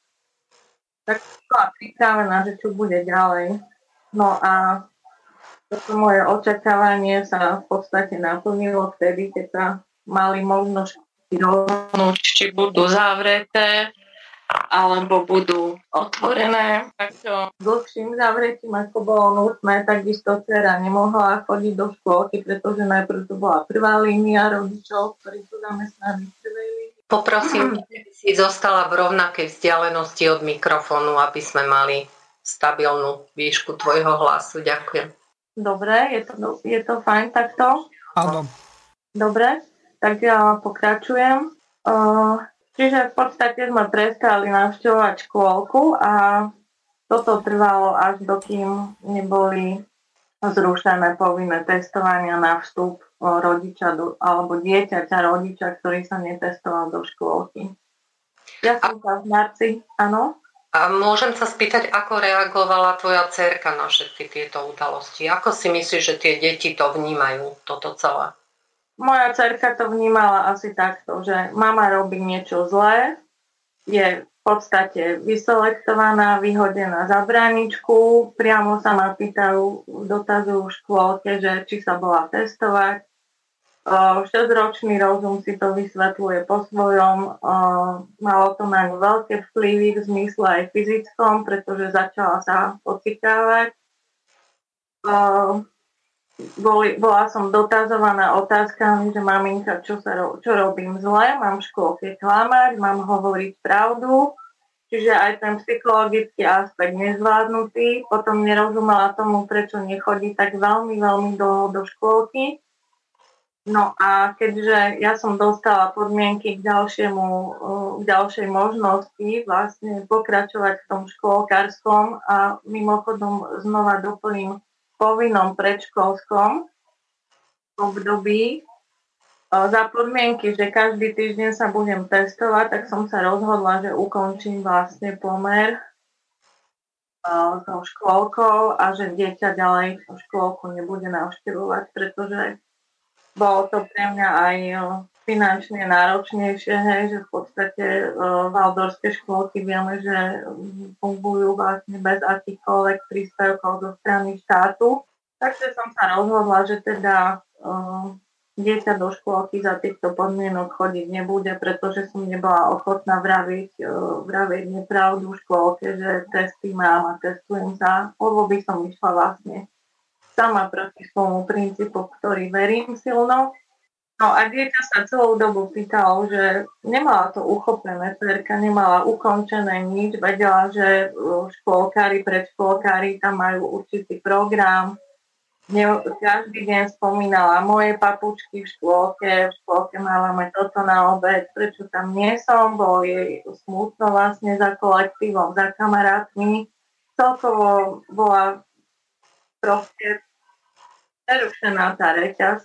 tak bola pripravená, že čo bude ďalej. No a toto moje očakávanie sa v podstate naplnilo vtedy, keď sa mali možnosť rozhodnúť, či budú zavreté alebo budú otvorené. to dlhším zavretím, ako bolo nutné, takisto dcera nemohla chodiť do škôlky, pretože najprv to bola prvá línia rodičov, ktorí sú zamestnaní v Poprosím, aby si zostala v rovnakej vzdialenosti od mikrofónu, aby sme mali stabilnú výšku tvojho hlasu. Ďakujem. Dobre, je to, je to fajn takto? Áno. Dobre, tak ja pokračujem. Čiže v podstate sme prestali navštevovať škôlku a toto trvalo až dokým neboli zrušené povinné testovania na vstup rodiča do, alebo dieťaťa rodiča, ktorý sa netestoval do škôlky. Ja som sa v marci, áno. A môžem sa spýtať, ako reagovala tvoja cerka na všetky tieto udalosti? Ako si myslíš, že tie deti to vnímajú, toto celé? Moja cerka to vnímala asi takto, že mama robí niečo zlé, je v podstate vyselektovaná, vyhodená za bráničku, priamo sa ma pýtajú, dotazujú v škôlke, že či sa bola testovať, 6-ročný rozum si to vysvetľuje po svojom. Malo to na ňu veľké vplyvy v zmysle aj fyzickom, pretože začala sa pocikávať. Boli, bola som dotazovaná otázkami, že maminka, čo, sa, čo robím zle, mám v škôlke klamať, mám hovoriť pravdu. čiže aj ten psychologický aspekt nezvládnutý. Potom nerozumela tomu, prečo nechodí tak veľmi, veľmi do, do škôlky. No a keďže ja som dostala podmienky k, ďalšiemu, k ďalšej možnosti vlastne pokračovať v tom škôlkarskom a mimochodom znova doplním povinnom predškolskom období, za podmienky, že každý týždeň sa budem testovať, tak som sa rozhodla, že ukončím vlastne pomer so škôlkou a že dieťa ďalej škôlku nebude navštevovať, pretože bolo to pre mňa aj finančne náročnejšie, hej, že v podstate uh, valdorské škôlky vieme, že fungujú vlastne bez akýchkoľvek príspevkov zo strany štátu. Takže som sa rozhodla, že teda uh, dieťa do škôlky za týchto podmienok chodiť nebude, pretože som nebola ochotná vraviť, uh, vraviť nepravdu v škôlke, že testy mám a testujem sa, lebo by som išla vlastne sama proti svojmu princípu, ktorý verím silno. No a dieťa sa celú dobu pýtalo, že nemala to uchopené, perka nemala ukončené nič, vedela, že škôlkári, predškôlkári tam majú určitý program. Každý deň spomínala moje papučky v škôlke, v škôlke mávame toto na obed, prečo tam nie som, bolo jej smutno vlastne za kolektívom, za kamarátmi. Celkovo bola proste prerušená tá reťaz.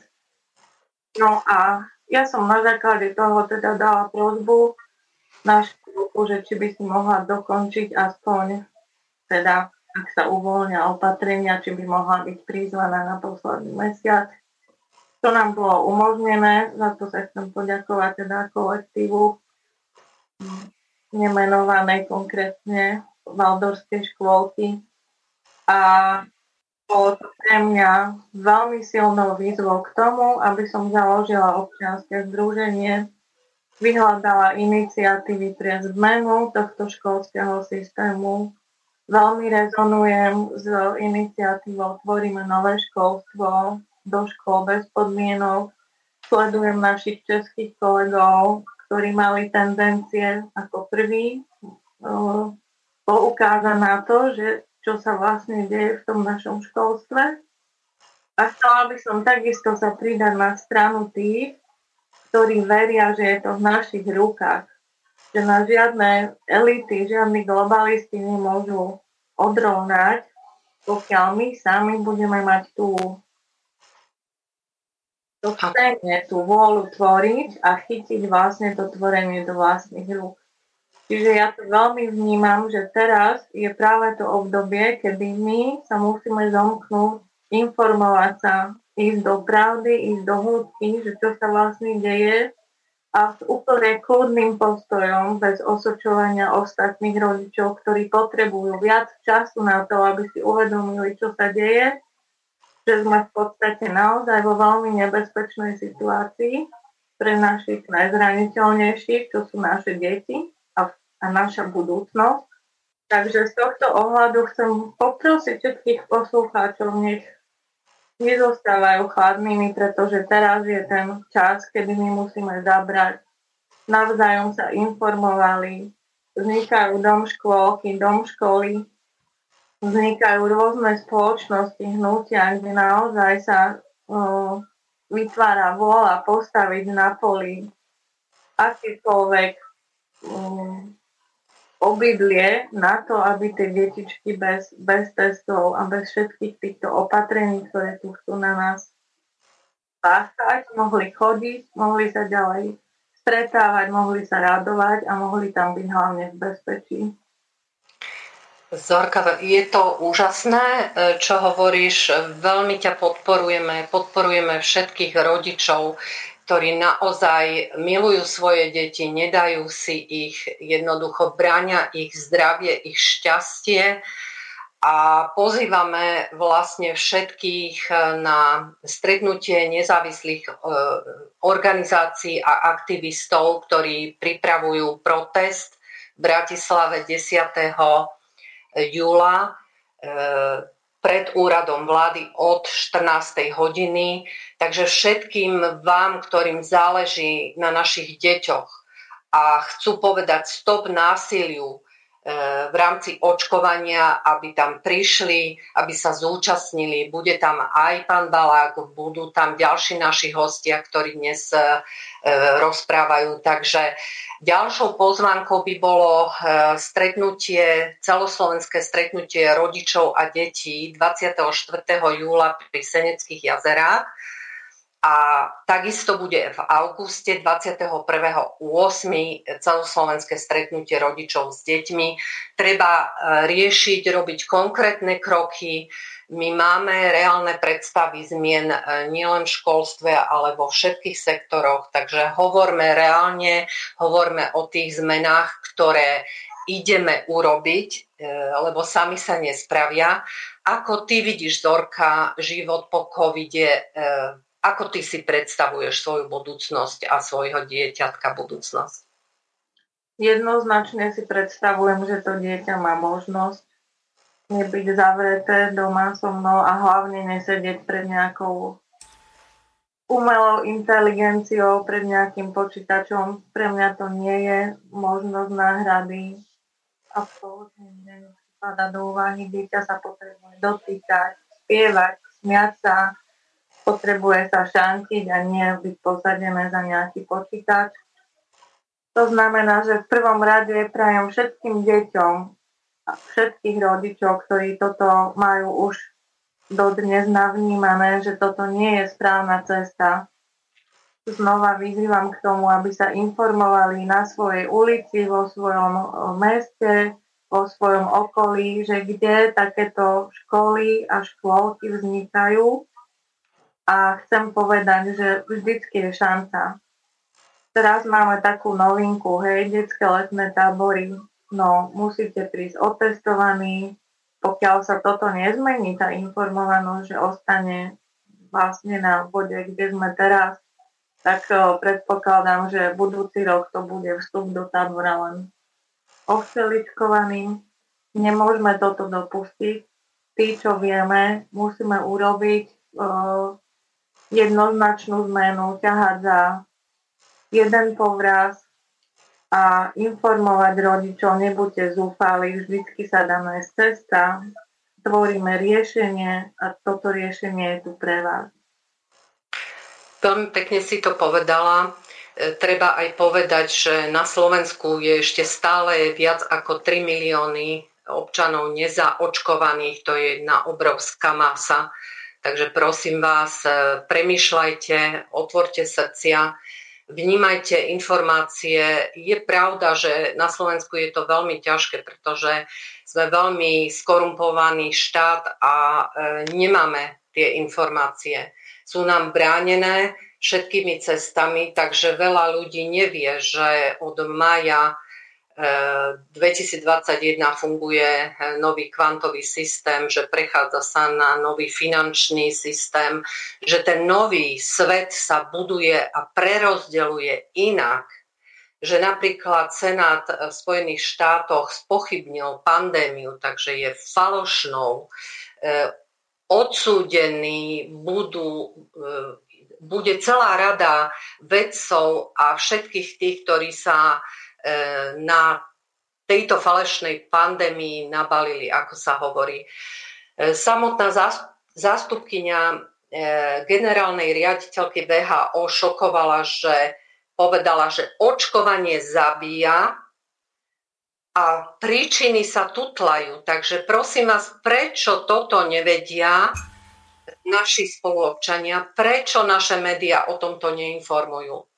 No a ja som na základe toho teda dala prozbu na školu, že či by si mohla dokončiť aspoň teda ak sa uvoľnia opatrenia, či by mohla byť prizvaná na posledný mesiac. To nám bolo umožnené, za to sa chcem poďakovať teda kolektívu nemenovanej konkrétne Valdorskej škôlky. A bolo to pre mňa veľmi silnou výzvou k tomu, aby som založila občianske združenie, vyhľadala iniciatívy pre zmenu tohto školského systému. Veľmi rezonujem s iniciatívou Tvoríme nové školstvo do škôl bez podmienok. Sledujem našich českých kolegov, ktorí mali tendencie ako prvý eh, poukázať na to, že čo sa vlastne deje v tom našom školstve. A chcela by som takisto sa pridať na stranu tých, ktorí veria, že je to v našich rukách. Že na žiadne elity, žiadni globalisti nemôžu odrovnať, pokiaľ my sami budeme mať tú to chcenie, tú vôľu tvoriť a chytiť vlastne to tvorenie do vlastných rúk. Čiže ja to veľmi vnímam, že teraz je práve to obdobie, kedy my sa musíme zomknúť, informovať sa, ísť do pravdy, ísť do hĺbky, že čo sa vlastne deje a s úplne kľudným postojom, bez osočovania ostatných rodičov, ktorí potrebujú viac času na to, aby si uvedomili, čo sa deje, že sme v podstate naozaj vo veľmi nebezpečnej situácii pre našich najzraniteľnejších, čo sú naše deti a naša budúcnosť. Takže z tohto ohľadu chcem poprosiť všetkých poslucháčov, nech nezostávajú chladnými, pretože teraz je ten čas, kedy my musíme zabrať. Navzájom sa informovali, vznikajú dom škôlky, dom školy, vznikajú rôzne spoločnosti, hnutia, kde naozaj sa o, vytvára vôľa postaviť na poli akýkoľvek obydlie na to, aby tie detičky bez, bez testov a bez všetkých týchto opatrení, ktoré tu chcú na nás páchať, mohli chodiť, mohli sa ďalej stretávať, mohli sa radovať a mohli tam byť hlavne v bezpečí. Zorka, je to úžasné, čo hovoríš, veľmi ťa podporujeme, podporujeme všetkých rodičov, ktorí naozaj milujú svoje deti, nedajú si ich, jednoducho bráňa ich zdravie, ich šťastie a pozývame vlastne všetkých na stretnutie nezávislých e, organizácií a aktivistov, ktorí pripravujú protest v Bratislave 10. júla e, pred úradom vlády od 14. hodiny. Takže všetkým vám, ktorým záleží na našich deťoch a chcú povedať stop násiliu, v rámci očkovania, aby tam prišli, aby sa zúčastnili. Bude tam aj pán Balák, budú tam ďalší naši hostia, ktorí dnes e, rozprávajú. Takže ďalšou pozvánkou by bolo e, stretnutie, celoslovenské stretnutie rodičov a detí 24. júla pri Seneckých jazerách a takisto bude v auguste 21.8. celoslovenské stretnutie rodičov s deťmi. Treba e, riešiť, robiť konkrétne kroky. My máme reálne predstavy zmien e, nielen v školstve, ale vo všetkých sektoroch. Takže hovorme reálne, hovorme o tých zmenách, ktoré ideme urobiť, e, lebo sami sa nespravia. Ako ty vidíš, Zorka, život po covide ako ty si predstavuješ svoju budúcnosť a svojho dieťatka budúcnosť? Jednoznačne si predstavujem, že to dieťa má možnosť nebyť zavreté doma so mnou a hlavne nesedieť pred nejakou umelou inteligenciou, pred nejakým počítačom. Pre mňa to nie je možnosť náhrady. Absolutne nepadá do úvahy. Dieťa sa potrebuje dotýkať, spievať, smiať sa, potrebuje sa šantiť a nie byť posadené za nejaký počítač. To znamená, že v prvom rade prajem všetkým deťom a všetkých rodičov, ktorí toto majú už dodnes navnímané, že toto nie je správna cesta. Znova vyzývam k tomu, aby sa informovali na svojej ulici, vo svojom meste, vo svojom okolí, že kde takéto školy a škôlky vznikajú a chcem povedať, že vždycky je šanca. Teraz máme takú novinku, hej, detské letné tábory, no musíte prísť otestovaní, pokiaľ sa toto nezmení, tá informovanosť, že ostane vlastne na bode, kde sme teraz, tak predpokladám, že budúci rok to bude vstup do tábora len ovčeličkovaný. Nemôžeme toto dopustiť. Tí, čo vieme, musíme urobiť jednoznačnú zmenu, ťahať za jeden povraz a informovať rodičov, nebuďte zúfali, vždycky sa dá nájsť cesta, tvoríme riešenie a toto riešenie je tu pre vás. Veľmi pekne si to povedala. E, treba aj povedať, že na Slovensku je ešte stále viac ako 3 milióny občanov nezaočkovaných. To je jedna obrovská masa. Takže prosím vás, e, premýšľajte, otvorte srdcia, vnímajte informácie. Je pravda, že na Slovensku je to veľmi ťažké, pretože sme veľmi skorumpovaný štát a e, nemáme tie informácie. Sú nám bránené všetkými cestami, takže veľa ľudí nevie, že od maja 2021 funguje eh, nový kvantový systém, že prechádza sa na nový finančný systém, že ten nový svet sa buduje a prerozdeluje inak, že napríklad Senát v Spojených štátoch spochybnil pandémiu, takže je falošnou, odsúdení budú, bude celá rada vedcov a všetkých tých, ktorí sa E, na tejto falešnej pandémii nabalili, ako sa hovorí. E, samotná zástupkynia e, generálnej riaditeľky VHO šokovala, že povedala, že očkovanie zabíja a príčiny sa tutlajú. Takže prosím vás, prečo toto nevedia naši spoluobčania, prečo naše médiá o tomto neinformujú?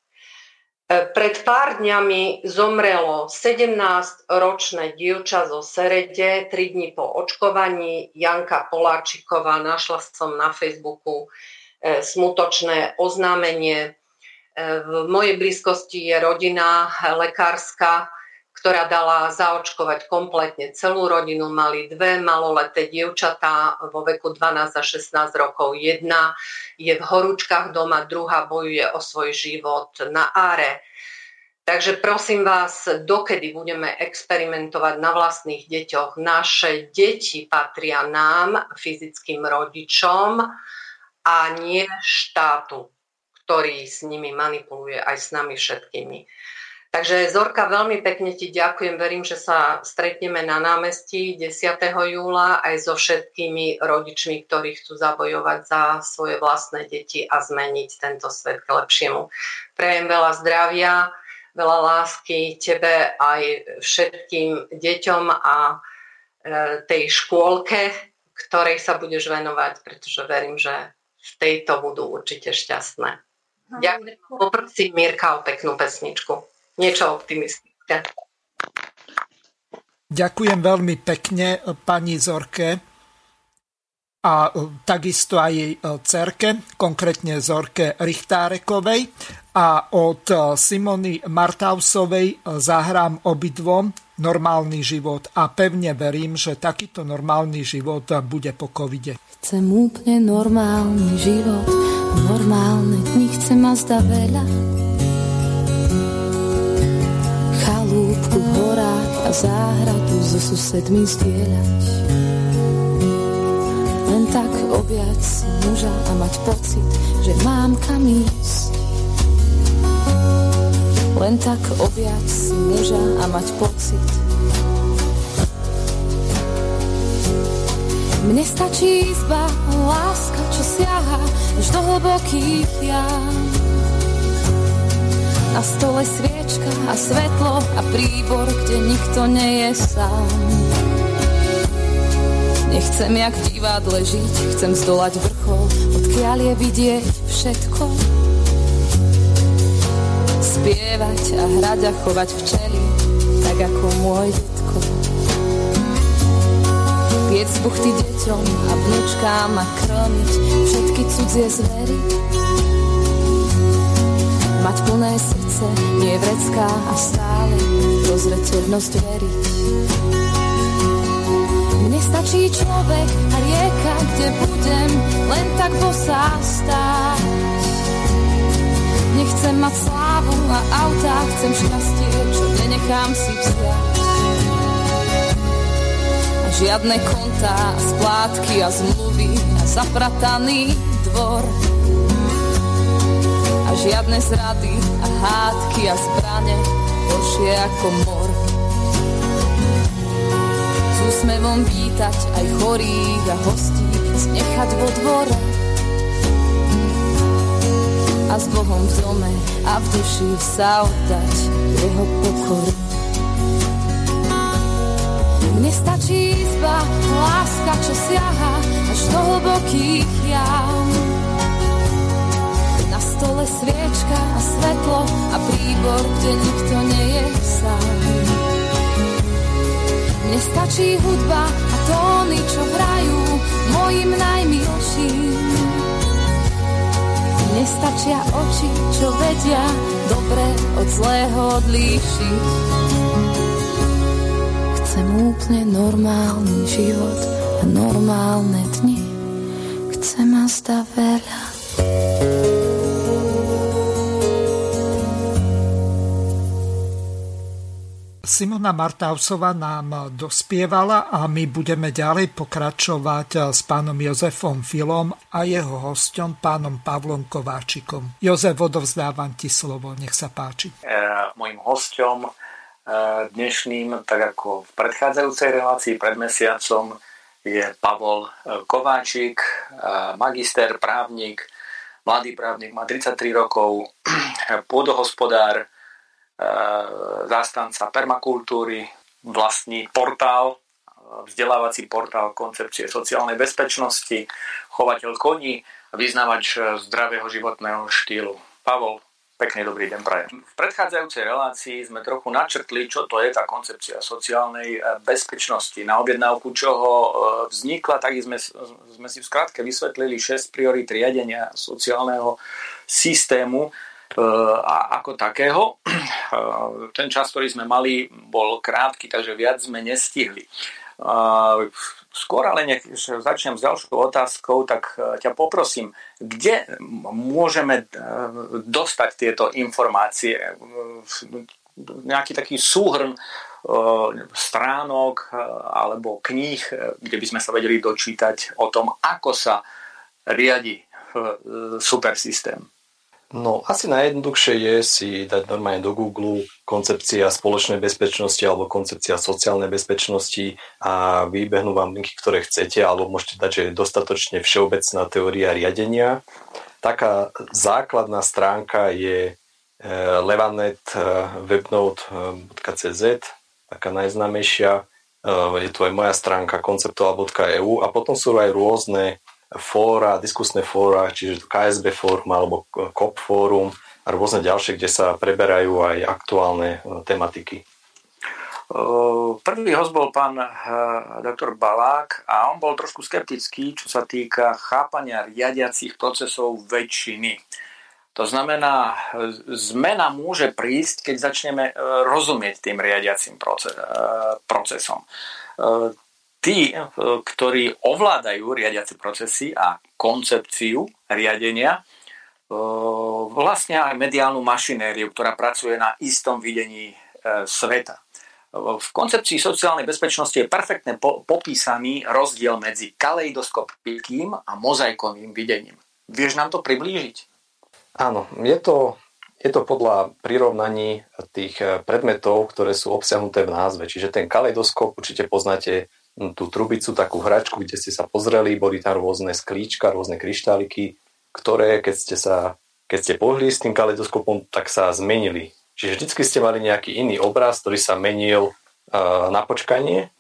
E, pred pár dňami zomrelo 17-ročné dievča zo Serede, 3 dní po očkovaní, Janka Poláčiková. Našla som na Facebooku e, smutočné oznámenie. E, v mojej blízkosti je rodina lekárska, ktorá dala zaočkovať kompletne celú rodinu. Mali dve maloleté dievčatá vo veku 12 a 16 rokov. Jedna je v horúčkach doma, druhá bojuje o svoj život na áre. Takže prosím vás, dokedy budeme experimentovať na vlastných deťoch? Naše deti patria nám, fyzickým rodičom a nie štátu, ktorý s nimi manipuluje aj s nami všetkými. Takže Zorka, veľmi pekne ti ďakujem. Verím, že sa stretneme na námestí 10. júla aj so všetkými rodičmi, ktorí chcú zabojovať za svoje vlastné deti a zmeniť tento svet k lepšiemu. Prejem veľa zdravia, veľa lásky tebe aj všetkým deťom a e, tej škôlke, ktorej sa budeš venovať, pretože verím, že v tejto budú určite šťastné. Ďakujem. Poprosím Mirka o peknú pesničku niečo optimistické. Ďakujem veľmi pekne pani Zorke a e, takisto aj jej e, cerke, konkrétne Zorke Richtárekovej a od e, Simony Martausovej zahrám obidvom normálny život a pevne verím, že takýto normálny život bude po covide. Chcem úplne normálny život, normálne dni chcem zda veľa záhradu so susedmi zdieľať. Len tak objať muža a mať pocit, že mám kam ísť. Len tak objať muža a mať pocit, Mne stačí izba, láska, čo siaha až do hlbokých jam. Na stole sviečka a svetlo a príbor, kde nikto nie je sám. Nechcem jak v divadle žiť, chcem zdolať vrchol, odkiaľ je vidieť všetko. Spievať a hrať a chovať včely, tak ako môj detko. Piec buchty deťom a vnúčkám a krmiť všetky cudzie zvery Mať plné srdce, nie vrecká a stále rozreteľnosť veriť. Mne stačí človek a rieka, kde budem len tak bosá stáť. Nechcem mať slávu a autá, chcem šťastie, čo nenechám si vziať. A žiadne kontá, splátky a zmluvy a zaprataný dvor žiadne zrady a hádky a zbrane, horšie ako mor. S úsmevom vítať aj chorých a hostí, znechať vo dvore. A s Bohom v dome a v duši sa oddať jeho pokoru. Mne stačí izba, láska, čo siaha až do hlbokých jam stole sviečka a svetlo a príbor, kde nikto nie je sám. Mne stačí hudba a tóny, čo hrajú mojim najmilším. Mne stačia oči, čo vedia dobre od zlého odlíšiť. Chcem úplne normálny život a normálne dni. Chcem a zda veľa. Simona Martausová nám dospievala a my budeme ďalej pokračovať s pánom Jozefom Filom a jeho hostom pánom Pavlom Kováčikom. Jozef, odovzdávam ti slovo, nech sa páči. E, mojím hostom e, dnešným, tak ako v predchádzajúcej relácii pred mesiacom, je Pavol e, Kováčik, e, magister, právnik, mladý právnik, má 33 rokov, pôdohospodár, zástanca permakultúry, vlastní portál, vzdelávací portál koncepcie sociálnej bezpečnosti, chovateľ koní a vyznávač zdravého životného štýlu. Pavol, pekný dobrý deň prajem. V predchádzajúcej relácii sme trochu načrtli, čo to je tá koncepcia sociálnej e, bezpečnosti, na objednávku čoho e, vznikla, tak sme, sme si v skratke vysvetlili 6 priorit riadenia sociálneho systému, ako takého. Ten čas, ktorý sme mali, bol krátky, takže viac sme nestihli. Skôr ale nech začnem s ďalšou otázkou, tak ťa poprosím, kde môžeme dostať tieto informácie? Nejaký taký súhrn stránok alebo kníh, kde by sme sa vedeli dočítať o tom, ako sa riadi super systém. No, asi najjednoduchšie je si dať normálne do Google koncepcia spoločnej bezpečnosti alebo koncepcia sociálnej bezpečnosti a vybehnú vám linky, ktoré chcete, alebo môžete dať, že je dostatočne všeobecná teória riadenia. Taká základná stránka je e, levanet e, webnode.cz, taká najznámejšia. E, je tu aj moja stránka konceptual.eu a potom sú aj rôzne fóra, diskusné fóra, čiže KSB fórum alebo COP fórum a rôzne ďalšie, kde sa preberajú aj aktuálne e, tematiky. Prvý host bol pán e, doktor Balák a on bol trošku skeptický, čo sa týka chápania riadiacich procesov väčšiny. To znamená, zmena môže prísť, keď začneme e, rozumieť tým riadiacim procesom tí, eh, ktorí ovládajú riadiace procesy a koncepciu riadenia, eh, vlastne aj mediálnu mašinériu, ktorá pracuje na istom videní eh, sveta. V koncepcii sociálnej bezpečnosti je perfektne popísaný rozdiel medzi kaleidoskopickým a mozaikovým videním. Vieš nám to priblížiť? Áno, je to, je to podľa prirovnaní tých predmetov, ktoré sú obsiahnuté v názve. Čiže ten kaleidoskop určite poznáte tú trubicu, takú hračku, kde ste sa pozreli, boli tam rôzne sklíčka, rôzne kryštáliky, ktoré, keď ste, sa, keď ste pohli s tým kaleidoskopom, tak sa zmenili. Čiže vždycky ste mali nejaký iný obraz, ktorý sa menil uh, na počkanie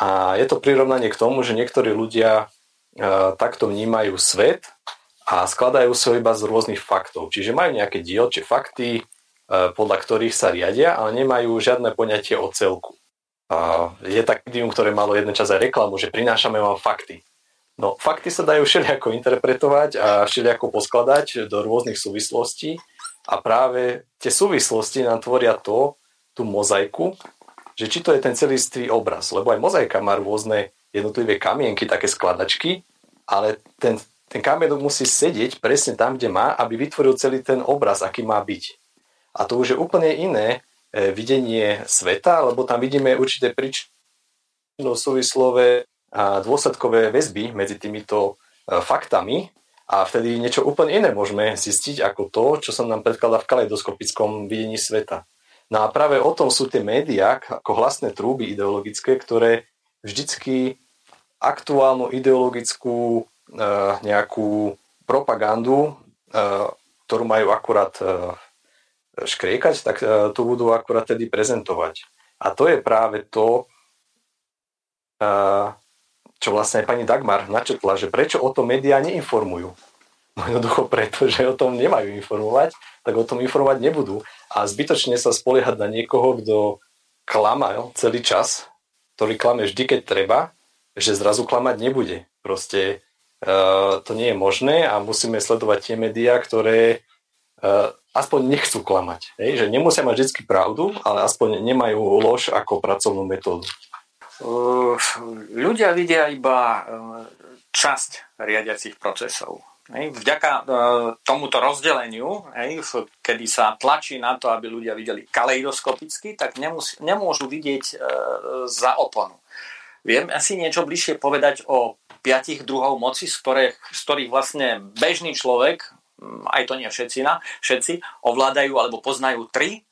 a je to prirovnanie k tomu, že niektorí ľudia uh, takto vnímajú svet a skladajú sa iba z rôznych faktov. Čiže majú nejaké dielčie fakty, uh, podľa ktorých sa riadia, ale nemajú žiadne poňatie o celku. Je tak médium, ktoré malo jeden čas aj reklamu, že prinášame vám fakty. No, fakty sa dajú všelijako interpretovať a všelijako poskladať do rôznych súvislostí a práve tie súvislosti nám tvoria to, tú mozaiku, že či to je ten celistvý obraz, lebo aj mozaika má rôzne jednotlivé kamienky, také skladačky, ale ten, ten kamienok musí sedieť presne tam, kde má, aby vytvoril celý ten obraz, aký má byť. A to už je úplne iné, videnie sveta, lebo tam vidíme určité príčinno súvislové a dôsledkové väzby medzi týmito e, faktami a vtedy niečo úplne iné môžeme zistiť ako to, čo sa nám predkladá v kaleidoskopickom videní sveta. No a práve o tom sú tie médiá ako hlasné trúby ideologické, ktoré vždycky aktuálnu ideologickú e, nejakú propagandu, ktorú majú akurát škriekať, tak e, to budú akurát tedy prezentovať. A to je práve to, e, čo vlastne aj pani Dagmar načetla, že prečo o tom médiá neinformujú. No jednoducho preto, že o tom nemajú informovať, tak o tom informovať nebudú. A zbytočne sa spoliehať na niekoho, kto klamal celý čas, ktorý klame vždy, keď treba, že zrazu klamať nebude. Proste uh, to nie je možné a musíme sledovať tie médiá, ktoré uh, aspoň nechcú klamať. Hej? Že nemusia mať vždy pravdu, ale aspoň nemajú lož ako pracovnú metódu. Ľudia vidia iba časť riadiacich procesov. Vďaka tomuto rozdeleniu, kedy sa tlačí na to, aby ľudia videli kaleidoskopicky, tak nemôžu vidieť e, za oponu. Viem asi niečo bližšie povedať o piatich druhov moci, z ktorých, vlastne bežný človek aj to nie všetci, na, všetci ovládajú alebo poznajú tri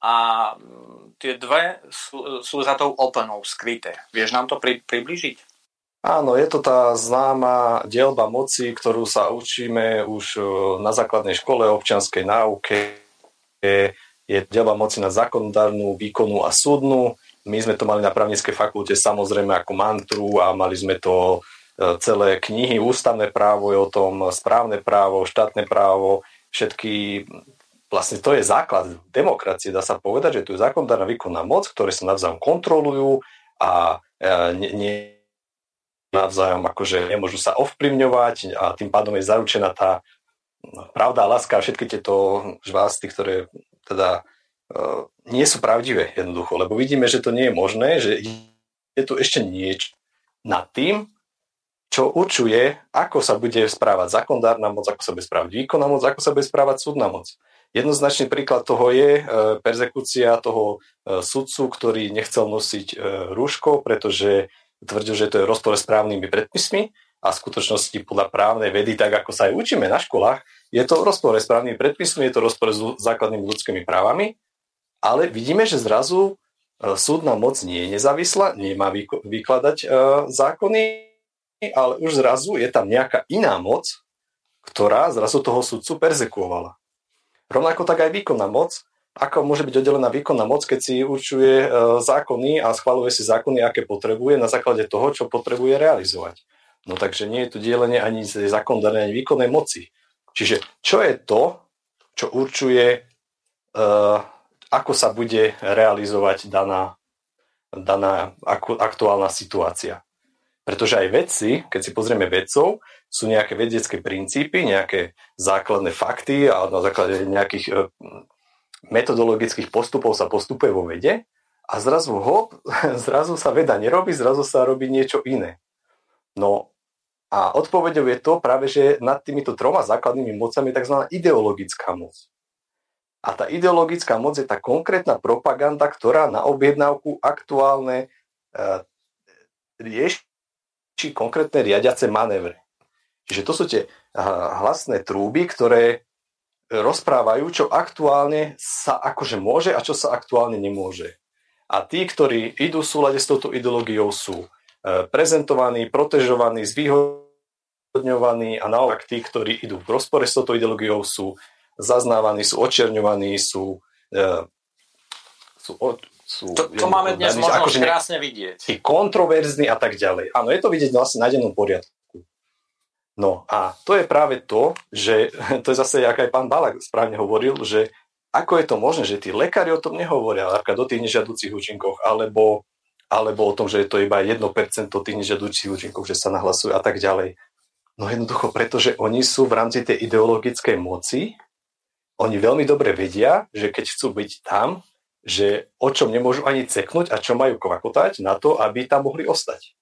a mm, tie dve sú, sú za tou openou skryté. Vieš nám to pri, približiť? Áno, je to tá známa dielba moci, ktorú sa učíme už e, na základnej škole občianskej náuke. Je, dielba moci na zákonodárnu, výkonu a súdnu. My sme to mali na právnickej fakulte samozrejme ako mantru a mali sme to celé knihy, ústavné právo je o tom, správne právo, štátne právo, všetky, vlastne to je základ demokracie, dá sa povedať, že tu je zákonodárna výkonná moc, ktoré sa navzájom kontrolujú a e, nie, nie navzájom akože nemôžu sa ovplyvňovať a tým pádom je zaručená tá no, pravda láska a všetky tieto žvásty, ktoré teda uh, nie sú pravdivé jednoducho, lebo vidíme, že to nie je možné, že je tu ešte niečo nad tým, čo určuje, ako sa bude správať zákonodárna moc, ako sa bude správať výkonná moc, ako sa bude správať súdna moc. Jednoznačný príklad toho je e, perzekúcia toho e, sudcu, ktorý nechcel nosiť e, rúško, pretože tvrdil, že to je rozpore s právnymi predpismi a v skutočnosti podľa právnej vedy, tak ako sa aj učíme na školách, je to v rozpore s právnymi predpismi, je to v rozpore s základnými ľudskými právami, ale vidíme, že zrazu súdna moc nie je nezávislá, nemá vykladať zákony, ale už zrazu je tam nejaká iná moc, ktorá zrazu toho sudcu persekuovala. Rovnako tak aj výkonná moc, ako môže byť oddelená výkonná moc, keď si určuje e, zákony a schvaluje si zákony, aké potrebuje na základe toho, čo potrebuje realizovať. No takže nie je tu dielenie ani zákonodárnej, ani výkonnej moci. Čiže čo je to, čo určuje, uh, ako sa bude realizovať daná, daná aktuálna situácia. Pretože aj vedci, keď si pozrieme vedcov, sú nejaké vedecké princípy, nejaké základné fakty a na základe nejakých uh, metodologických postupov sa postupuje vo vede a zrazu hop, zrazu sa veda nerobí, zrazu sa robí niečo iné. No a odpovedou je to práve, že nad týmito troma základnými mocami je tzv. ideologická moc. A tá ideologická moc je tá konkrétna propaganda, ktorá na objednávku aktuálne e, rieši konkrétne riadiace manévre. Čiže to sú tie hlasné trúby, ktoré rozprávajú, čo aktuálne sa akože môže a čo sa aktuálne nemôže. A tí, ktorí idú v súlade s touto ideológiou, sú E, prezentovaní, protežovaní, zvýhodňovaní a naopak tí, ktorí idú v rozpore s touto ideológiou, sú zaznávaní, sú očerňovaní, sú, e, sú, sú to, to máme dnes možno akože krásne vidieť. Kontroverzní a tak ďalej. Áno, je to vidieť vlastne na dennom poriadku. No a to je práve to, že to je zase, ako aj pán Balak správne hovoril, že ako je to možné, že tí lekári o tom nehovoria, napríklad o tých nežiaducich účinkoch, alebo alebo o tom, že je to iba 1% tých nežiadučích účinkov, že sa nahlasujú a tak ďalej. No jednoducho, pretože oni sú v rámci tej ideologickej moci, oni veľmi dobre vedia, že keď chcú byť tam, že o čom nemôžu ani ceknúť a čo majú kvakotať na to, aby tam mohli ostať.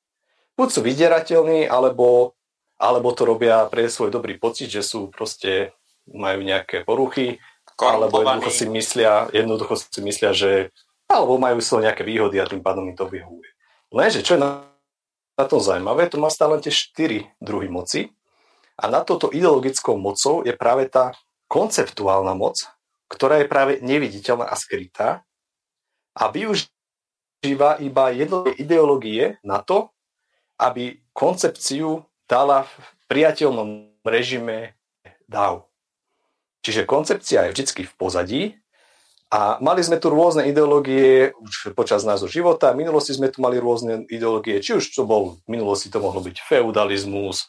Buď sú vydierateľní, alebo, alebo to robia pre svoj dobrý pocit, že sú proste, majú nejaké poruchy, alebo jednoducho si myslia, jednoducho si myslia, že alebo majú svoje nejaké výhody a tým pádom mi to vyhovuje. Lenže čo je na, na tom zaujímavé, to má stále tie štyri druhy moci a na toto ideologickou mocou je práve tá konceptuálna moc, ktorá je práve neviditeľná a skrytá a využíva iba jednotlivé ideológie na to, aby koncepciu dala v priateľnom režime dáv. Čiže koncepcia je vždy v pozadí a mali sme tu rôzne ideológie už počas nášho života. V minulosti sme tu mali rôzne ideológie, či už to bol, v minulosti to mohlo byť feudalizmus,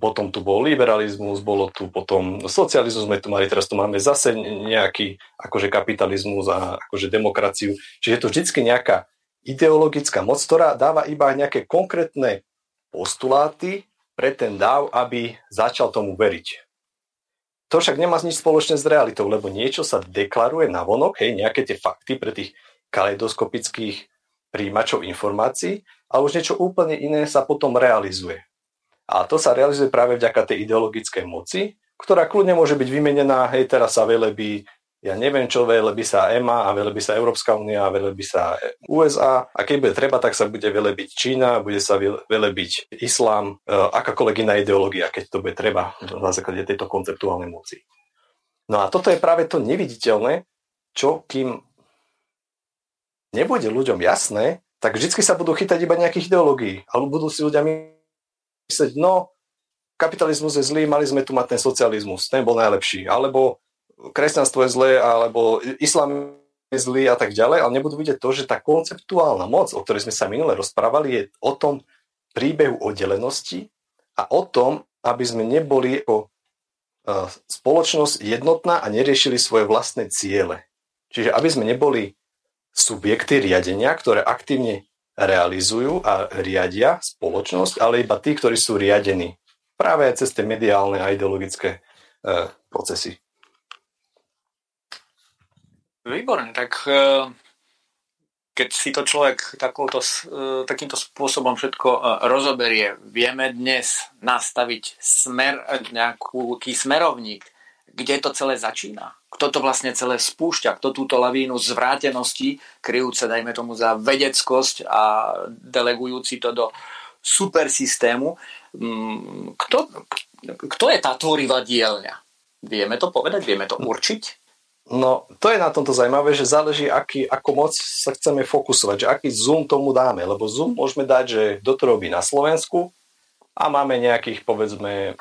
potom tu bol liberalizmus, bolo tu potom socializmus sme tu mali, teraz tu máme zase nejaký akože kapitalizmus a akože demokraciu. Čiže je to vždy nejaká ideologická moc, ktorá dáva iba nejaké konkrétne postuláty pre ten dáv, aby začal tomu veriť. To však nemá nič spoločné s realitou, lebo niečo sa deklaruje na vonok, hej, nejaké tie fakty pre tých kaleidoskopických príjimačov informácií, ale už niečo úplne iné sa potom realizuje. A to sa realizuje práve vďaka tej ideologickej moci, ktorá kľudne môže byť vymenená, hej, teraz sa velebí ja neviem čo, by sa EMA a by sa Európska únia a by sa USA a keď bude treba, tak sa bude velebiť Čína, bude sa velebiť islám, e, akákoľvek iná ideológia, keď to bude treba na základe tejto konceptuálnej moci. No a toto je práve to neviditeľné, čo kým nebude ľuďom jasné, tak vždy sa budú chytať iba nejakých ideológií. Alebo budú si ľudia myslieť, no, kapitalizmus je zlý, mali sme tu mať ten socializmus, ten bol najlepší. Alebo kresťanstvo je zlé, alebo islám je zlý a tak ďalej, ale nebudú vidieť to, že tá konceptuálna moc, o ktorej sme sa minule rozprávali, je o tom príbehu oddelenosti a o tom, aby sme neboli ako e, spoločnosť jednotná a neriešili svoje vlastné ciele. Čiže aby sme neboli subjekty riadenia, ktoré aktívne realizujú a riadia spoločnosť, ale iba tí, ktorí sú riadení práve aj cez tie mediálne a ideologické e, procesy. Výborne, tak e, keď si to človek takouto, e, takýmto spôsobom všetko e, rozoberie, vieme dnes nastaviť smer, nejaký smerovník, kde to celé začína. Kto to vlastne celé spúšťa, kto túto lavínu zvrátenosti, kryjúce, dajme tomu, za vedeckosť a delegujúci to do supersystému. Mm, kto, kto je tá tvorivá dielňa? Vieme to povedať? Vieme to určiť? No, to je na tomto zaujímavé, že záleží, aký, ako moc sa chceme fokusovať, že aký zoom tomu dáme, lebo zoom môžeme dať, že kto to robí na Slovensku a máme nejakých, povedzme,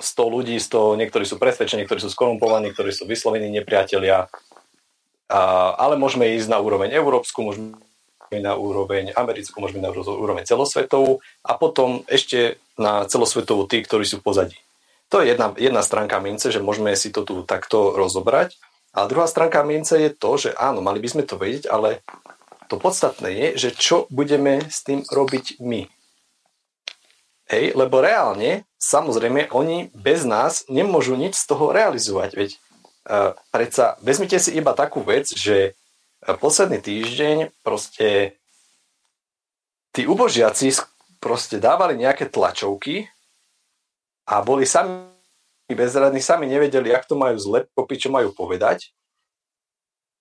100 ľudí, 100, niektorí sú presvedčení, niektorí sú skorumpovaní, niektorí sú vyslovení nepriatelia, a, ale môžeme ísť na úroveň európsku, môžeme na úroveň americkú, môžeme na úroveň celosvetovú a potom ešte na celosvetovú tí, ktorí sú v pozadí. To je jedna, jedna stránka mince, že môžeme si to tu takto rozobrať. A druhá stránka mince je to, že áno, mali by sme to vedieť, ale to podstatné je, že čo budeme s tým robiť my. Hej, lebo reálne, samozrejme, oni bez nás nemôžu nič z toho realizovať. Veď uh, predsa, vezmite si iba takú vec, že uh, posledný týždeň proste tí ubožiaci proste dávali nejaké tlačovky a boli sami bezradní sami nevedeli, jak to majú zle, čo majú povedať,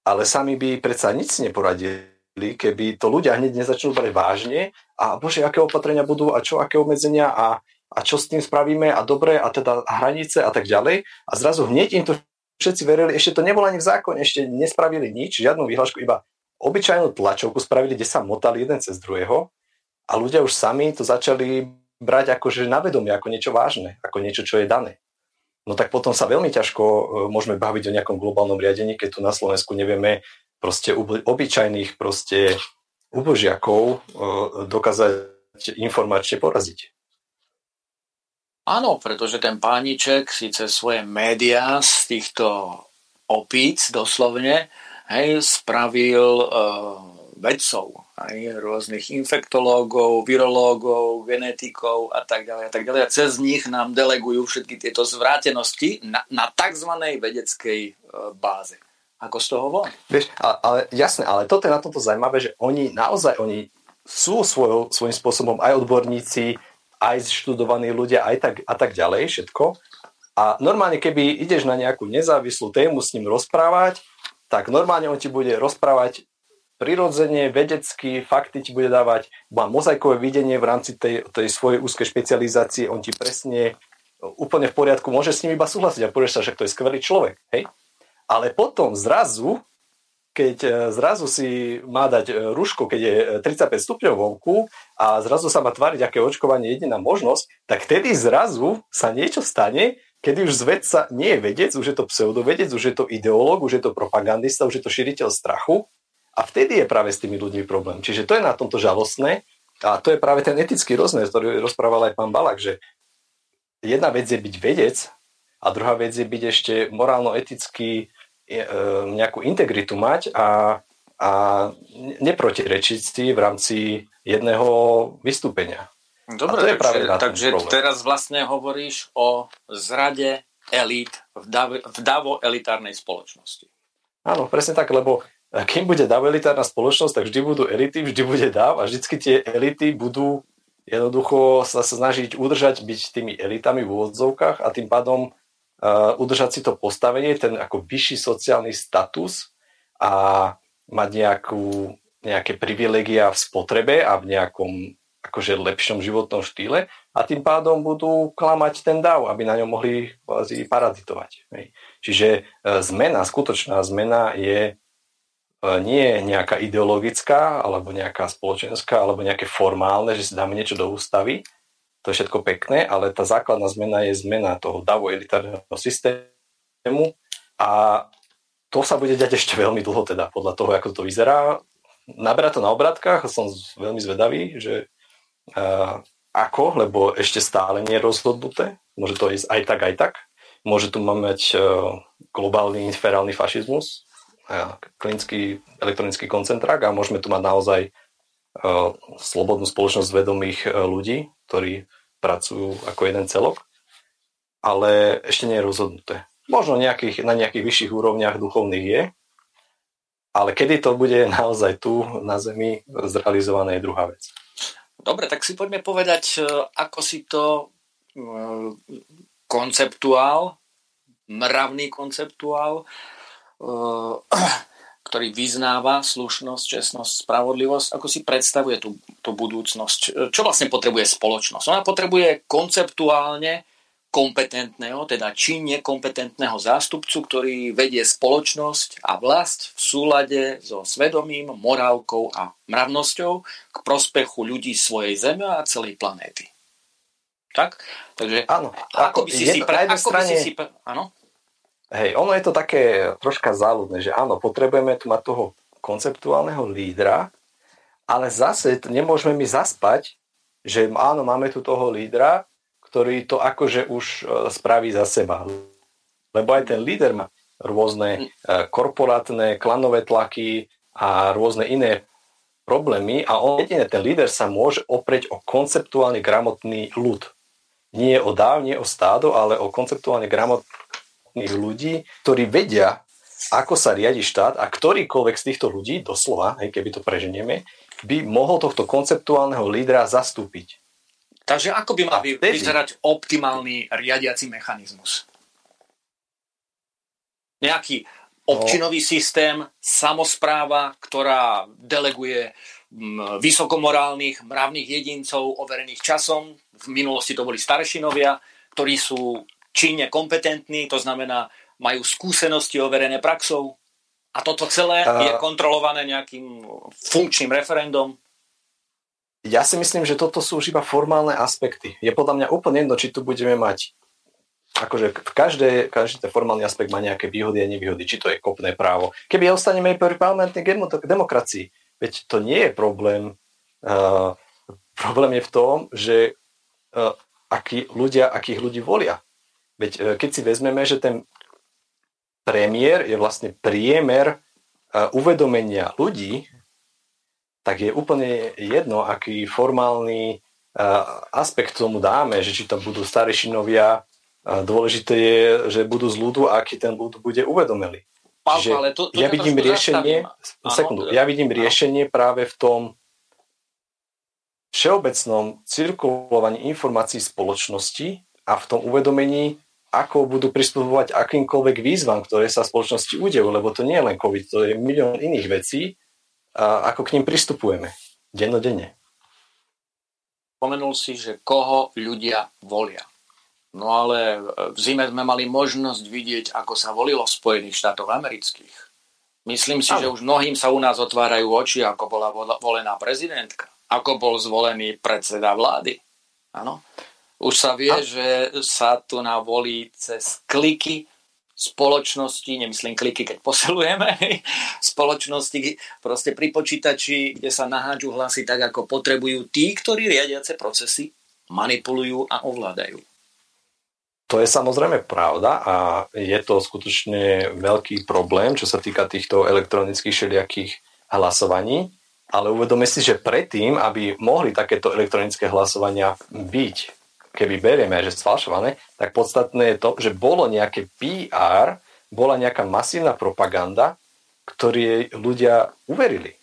ale sami by predsa nič neporadili, keby to ľudia hneď nezačnú brať vážne a bože, aké opatrenia budú a čo, aké obmedzenia a, a čo s tým spravíme a dobre a teda hranice a tak ďalej. A zrazu hneď im to všetci verili, ešte to nebolo ani v zákone, ešte nespravili nič, žiadnu výhľašku, iba obyčajnú tlačovku spravili, kde sa motali jeden cez druhého a ľudia už sami to začali brať akože na vedomie, ako niečo vážne, ako niečo, čo je dané no tak potom sa veľmi ťažko e, môžeme baviť o nejakom globálnom riadení, keď tu na Slovensku nevieme proste obyčajných proste ubožiakov e, dokázať informačne poraziť. Áno, pretože ten pániček síce svoje médiá z týchto opíc doslovne hej, spravil uh, vedcov, aj rôznych infektológov, virológov, genetikov a tak ďalej a tak ďalej. A cez nich nám delegujú všetky tieto zvrátenosti na, na tzv. vedeckej e, báze. Ako z toho von? Vieš, ale, ale jasné, ale toto je na tomto zaujímavé, že oni naozaj, oni sú svoj, svojím spôsobom aj odborníci, aj študovaní ľudia, aj tak, a tak ďalej, všetko. A normálne, keby ideš na nejakú nezávislú tému s ním rozprávať, tak normálne on ti bude rozprávať prirodzene, vedecky, fakty ti bude dávať, má mozaikové videnie v rámci tej, tej svojej úzkej špecializácie, on ti presne úplne v poriadku, môže s ním iba súhlasiť a povieš sa, že to je skvelý človek. Hej? Ale potom zrazu, keď e, zrazu si má dať e, ruško, keď je 35 e, stupňov vonku a zrazu sa má tváriť, aké očkovanie je jediná možnosť, tak tedy zrazu sa niečo stane, kedy už zvedca nie je vedec, už je to pseudovedec, už je to ideológ, už je to propagandista, už je to šíriteľ strachu a vtedy je práve s tými ľuďmi problém. Čiže to je na tomto žalostné a to je práve ten etický rozmer, ktorý rozprával aj pán Balak, že jedna vec je byť vedec a druhá vec je byť ešte morálno-eticky e, nejakú integritu mať a, a neprotirečiť si v rámci jedného vystúpenia. Dobre, to je takže, takže teraz vlastne hovoríš o zrade elít v, dav, v davo elitárnej spoločnosti. Áno, presne tak, lebo kým bude DAV elitárna spoločnosť, tak vždy budú elity, vždy bude DAV a vždycky tie elity budú jednoducho sa snažiť udržať, byť tými elitami v úvodzovkách a tým pádom udržať si to postavenie, ten ako vyšší sociálny status a mať nejakú, nejaké privilegia v spotrebe a v nejakom akože lepšom životnom štýle a tým pádom budú klamať ten DAV, aby na ňom mohli parazitovať. Čiže uh, zmena, skutočná zmena je E, nie nejaká ideologická, alebo nejaká spoločenská, alebo nejaké formálne, že si dáme niečo do ústavy, to je všetko pekné, ale tá základná zmena je zmena toho davu elitárneho systému a to sa bude diať ešte veľmi dlho, teda podľa toho, ako to vyzerá. Naberá to na obratkách, som veľmi zvedavý, že uh, ako, lebo ešte stále nie je rozhodnuté, môže to ísť aj tak, aj tak. Môže tu mať uh, globálny inferálny fašizmus, klinický elektronický koncentrák a môžeme tu mať naozaj slobodnú spoločnosť vedomých e, ľudí, ktorí pracujú ako jeden celok, ale ešte nie je rozhodnuté. Možno nejakých, na nejakých vyšších úrovniach duchovných je, ale kedy to bude naozaj tu na Zemi zrealizované je druhá vec. Dobre, tak si poďme povedať, e, ako si to konceptuál, mravný konceptuál, ktorý vyznáva slušnosť, čestnosť, spravodlivosť, ako si predstavuje tú, tú budúcnosť? Čo vlastne potrebuje spoločnosť? Ona potrebuje konceptuálne kompetentného, teda činne kompetentného zástupcu, ktorý vedie spoločnosť a vlast v súlade so svedomím, morálkou a mravnosťou k prospechu ľudí svojej Zeme a celej planéty. Tak? Takže áno, ako, by si si pre, ako strane... by si si áno? Hej, ono je to také troška záľudné, že áno, potrebujeme tu mať toho konceptuálneho lídra, ale zase nemôžeme mi zaspať, že áno, máme tu toho lídra, ktorý to akože už e, spraví za seba. Lebo aj ten líder má rôzne e, korporátne, klanové tlaky a rôzne iné problémy a on jedine ten líder sa môže oprieť o konceptuálne gramotný ľud. Nie o dáv, nie o stádo, ale o konceptuálne gramotných ľudí, ktorí vedia, ako sa riadi štát a ktorýkoľvek z týchto ľudí, doslova, hej, keby to preženieme, by mohol tohto konceptuálneho lídra zastúpiť. Takže ako by mal vtedy... vyzerať optimálny riadiaci mechanizmus? Nejaký občinový no. systém, samozpráva, ktorá deleguje vysokomorálnych, mravných jedincov overených časom. V minulosti to boli staršinovia, ktorí sú činne kompetentní, to znamená, majú skúsenosti overené praxou. A toto celé je kontrolované nejakým funkčným referendum. Ja si myslím, že toto sú už iba formálne aspekty. Je podľa mňa úplne jedno, či tu budeme mať akože v každé, každý ten formálny aspekt má nejaké výhody a nevýhody, či to je kopné právo. Keby ostaneme pri parlamentnej demokracii, veď to nie je problém. Uh, problém je v tom, že uh, akí ľudia, akých ľudí volia. Veď uh, keď si vezmeme, že ten premiér je vlastne priemer uh, uvedomenia ľudí, tak je úplne jedno, aký formálny uh, aspekt tomu dáme, že či to budú starešinovia, dôležité je, že budú z ľudu a aký ten ľud bude uvedomelý. Čiže ale to, to ja vidím riešenie, sekundu, ja vidím riešenie práve v tom všeobecnom cirkulovaní informácií spoločnosti a v tom uvedomení, ako budú pristupovať akýmkoľvek výzvam, ktoré sa v spoločnosti udejú, lebo to nie je len COVID, to je milión iných vecí, a ako k ním pristupujeme dennodenne. Pomenul si, že koho ľudia volia. No ale v zime sme mali možnosť vidieť, ako sa volilo v Spojených štátoch amerických. Myslím si, ano. že už mnohým sa u nás otvárajú oči, ako bola volená prezidentka, ako bol zvolený predseda vlády. Áno. Už sa vie, ano. že sa tu na volí cez kliky spoločnosti, nemyslím kliky, keď posilujeme, spoločnosti proste pri počítači, kde sa nahádžu hlasy tak, ako potrebujú tí, ktorí riadiace procesy manipulujú a ovládajú. To je samozrejme pravda a je to skutočne veľký problém, čo sa týka týchto elektronických všelijakých hlasovaní, ale uvedome si, že predtým, aby mohli takéto elektronické hlasovania byť keby berieme, že sfalšované, tak podstatné je to, že bolo nejaké PR, bola nejaká masívna propaganda, ktorej ľudia uverili.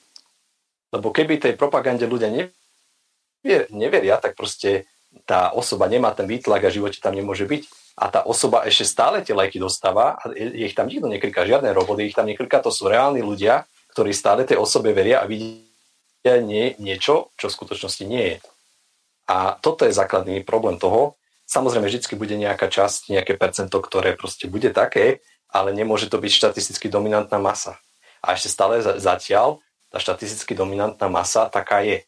Lebo keby tej propagande ľudia neveria, tak proste tá osoba nemá ten výtlak a v živote tam nemôže byť. A tá osoba ešte stále tie lajky dostáva a ich tam nikto nekliká, žiadne roboty, ich tam nekliká, to sú reálni ľudia, ktorí stále tej osobe veria a vidia nie, niečo, čo v skutočnosti nie je. A toto je základný problém toho. Samozrejme, vždy bude nejaká časť, nejaké percento, ktoré proste bude také, ale nemôže to byť štatisticky dominantná masa. A ešte stále zatiaľ tá štatisticky dominantná masa taká je.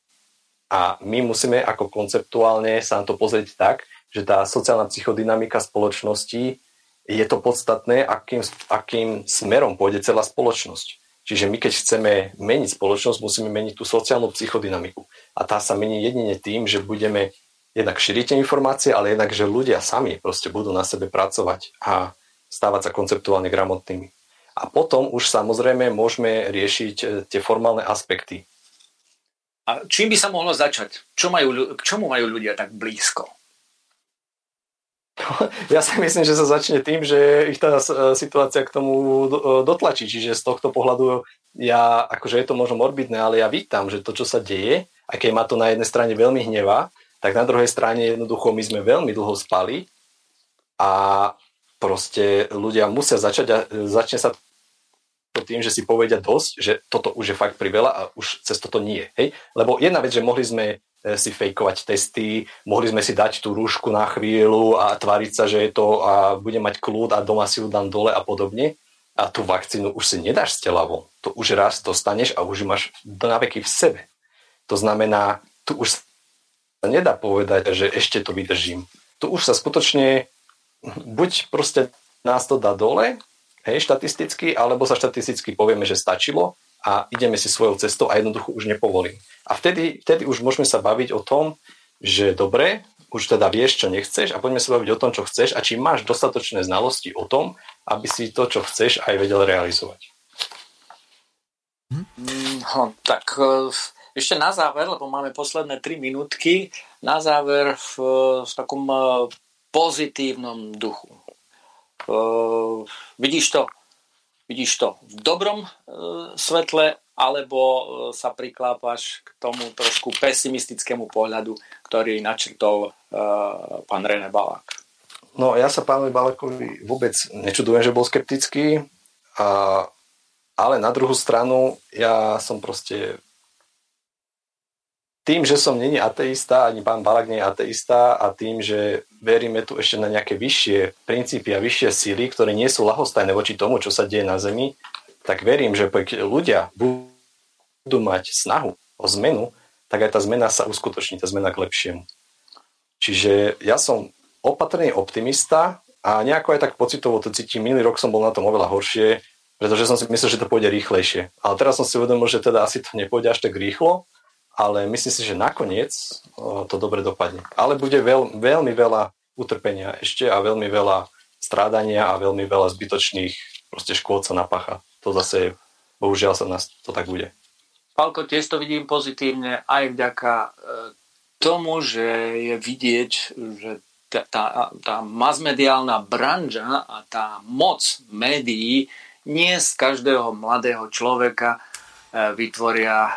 A my musíme ako konceptuálne sa na to pozrieť tak, že tá sociálna psychodynamika spoločnosti je to podstatné, akým, akým smerom pôjde celá spoločnosť. Čiže my keď chceme meniť spoločnosť, musíme meniť tú sociálnu psychodynamiku. A tá sa mení jedine tým, že budeme jednak šíriť informácie, ale jednak, že ľudia sami proste budú na sebe pracovať a stávať sa konceptuálne gramotnými. A potom už samozrejme môžeme riešiť e, tie formálne aspekty. A čím by sa mohlo začať? Čo majú, k čomu majú ľudia tak blízko? Ja si myslím, že sa začne tým, že ich tá e, situácia k tomu e, dotlačí. Čiže z tohto pohľadu ja, akože je to možno morbidné, ale ja vítam, že to, čo sa deje, aj keď ma to na jednej strane veľmi hnevá, tak na druhej strane jednoducho my sme veľmi dlho spali a proste ľudia musia začať a začne sa to tým, že si povedia dosť, že toto už je fakt priveľa a už cez toto nie. Hej? Lebo jedna vec, že mohli sme e, si fejkovať testy, mohli sme si dať tú rúšku na chvíľu a tváriť sa, že je to a bude mať kľud a doma si ju dám dole a podobne. A tú vakcínu už si nedáš z tela von. To už raz dostaneš a už ju máš na veky v sebe. To znamená, tu už sa nedá povedať, že ešte to vydržím. Tu už sa skutočne buď proste nás to dá dole, hej, štatisticky, alebo sa štatisticky povieme, že stačilo a ideme si svojou cestou a jednoducho už nepovolím. A vtedy, vtedy už môžeme sa baviť o tom, že dobre, už teda vieš, čo nechceš a poďme sa baviť o tom, čo chceš a či máš dostatočné znalosti o tom, aby si to, čo chceš, aj vedel realizovať. No, tak e, ešte na záver, lebo máme posledné 3 minútky, na záver v, v takom e, pozitívnom duchu. Uh, vidíš to, vidíš to v dobrom uh, svetle, alebo uh, sa priklápaš k tomu trošku pesimistickému pohľadu, ktorý načrtol uh, pán René Balák? No ja sa pánovi Balákovi vôbec nečudujem, že bol skeptický, a, ale na druhú stranu ja som proste tým, že som není ateista, ani pán Balak nie je ateista a tým, že veríme tu ešte na nejaké vyššie princípy a vyššie síly, ktoré nie sú lahostajné voči tomu, čo sa deje na Zemi, tak verím, že keď ľudia budú mať snahu o zmenu, tak aj tá zmena sa uskutoční, tá zmena k lepšiemu. Čiže ja som opatrný optimista a nejako aj tak pocitovo to cítim. Minulý rok som bol na tom oveľa horšie, pretože som si myslel, že to pôjde rýchlejšie. Ale teraz som si uvedomil, že teda asi to nepôjde až tak rýchlo ale myslím si, že nakoniec to dobre dopadne. Ale bude veľ, veľmi veľa utrpenia ešte a veľmi veľa strádania a veľmi veľa zbytočných proste škôd sa napácha. To zase, bohužiaľ sa nás to tak bude. Palko, tiež to vidím pozitívne aj vďaka e, tomu, že je vidieť, že tá, tá, tá masmediálna branža a tá moc médií nie z každého mladého človeka vytvoria e,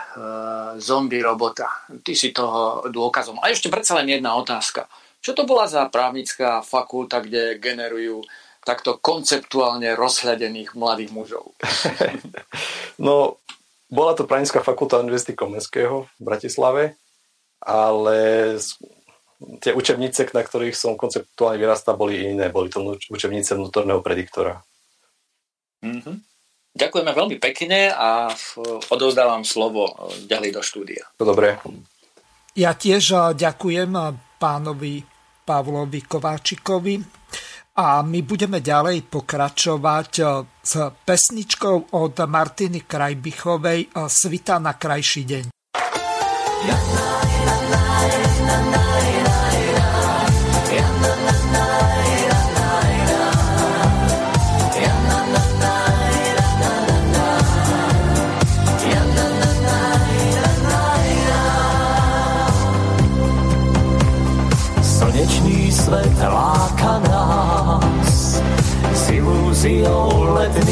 zombie robota. Ty si toho dôkazom. A ešte predsa len jedna otázka. Čo to bola za právnická fakulta, kde generujú takto konceptuálne rozhľadených mladých mužov? no, bola to právnická fakulta Univerzity Komenského v Bratislave, ale tie učebnice, na ktorých som konceptuálne vyrastal, boli iné. Boli to učebnice vnútorného prediktora. Mm-hmm. Ďakujeme veľmi pekne a odovzdávam slovo ďalej do štúdia. Dobre. Ja tiež ďakujem pánovi Pavlovi Kováčikovi a my budeme ďalej pokračovať s pesničkou od Martiny Krajbichovej Svita na krajší deň. Ja, na, na, na, na, na, na. svet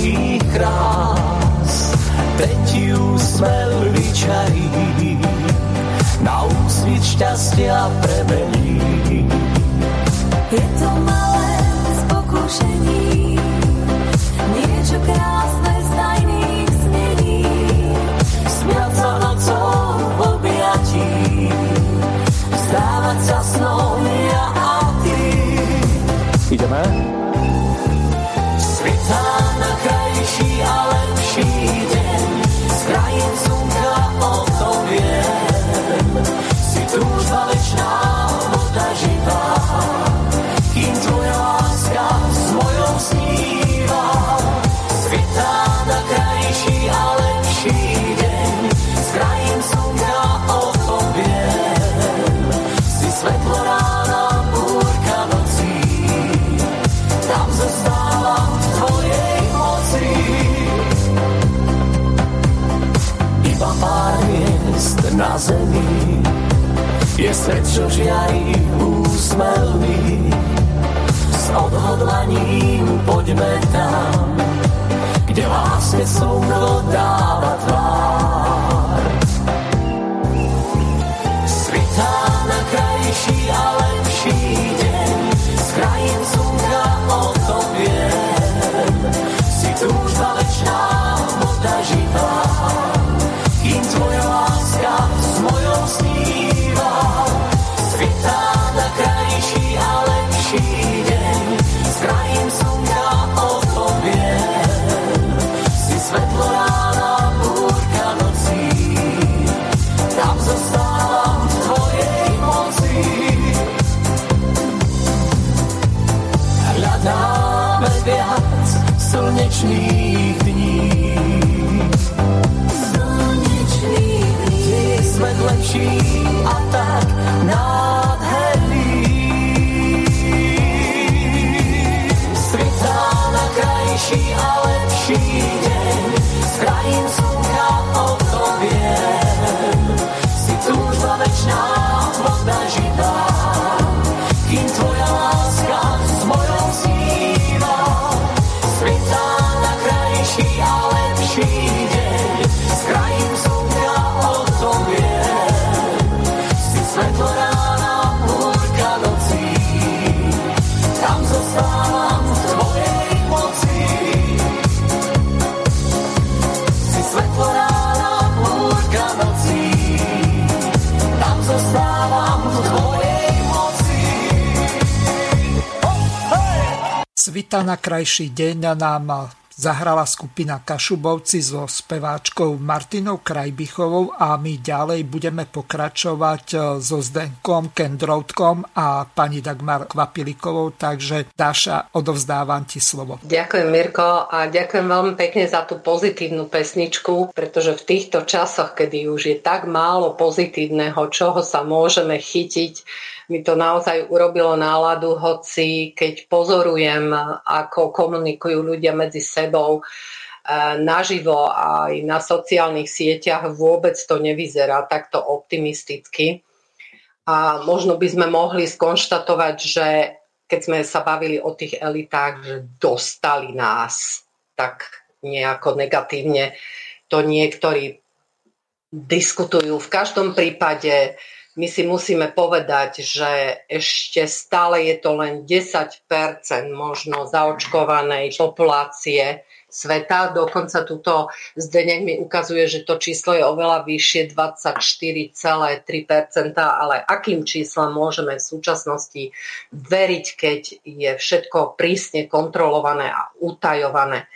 letných krás. Teď úsmev vyčarí, na úsvit šťastia premení. Je to malé z pokušení, niečo krásne z tajných snení. Smiať sa nocou v objatí, vzdávať sa snom krajší a lepší deň, z krajín zemi je svet, čo žiari úsmelný. S odhodlaním poďme tam, kde láske slnko dáva tvár. Slnečných dní. Slnečných lepší a tak nádherný. Svitá na krajší a lepší deň, z krajín slnka o to Svita na krajší deň nám zahrala skupina Kašubovci so speváčkou Martinou Krajbichovou a my ďalej budeme pokračovať e, so Zdenkom Kendroutkom a pani Dagmar Kvapilikovou, takže Dáša, odovzdávam ti slovo. Ďakujem Mirko a ďakujem veľmi pekne za tú pozitívnu pesničku, pretože v týchto časoch, kedy už je tak málo pozitívneho, čoho sa môžeme chytiť, mi to naozaj urobilo náladu, hoci keď pozorujem, ako komunikujú ľudia medzi sebou e, naživo aj na sociálnych sieťach, vôbec to nevyzerá takto optimisticky. A možno by sme mohli skonštatovať, že keď sme sa bavili o tých elitách, že dostali nás tak nejako negatívne, to niektorí diskutujú. V každom prípade my si musíme povedať, že ešte stále je to len 10% možno zaočkovanej populácie sveta. Dokonca túto Zdenek mi ukazuje, že to číslo je oveľa vyššie, 24,3%, ale akým číslom môžeme v súčasnosti veriť, keď je všetko prísne kontrolované a utajované.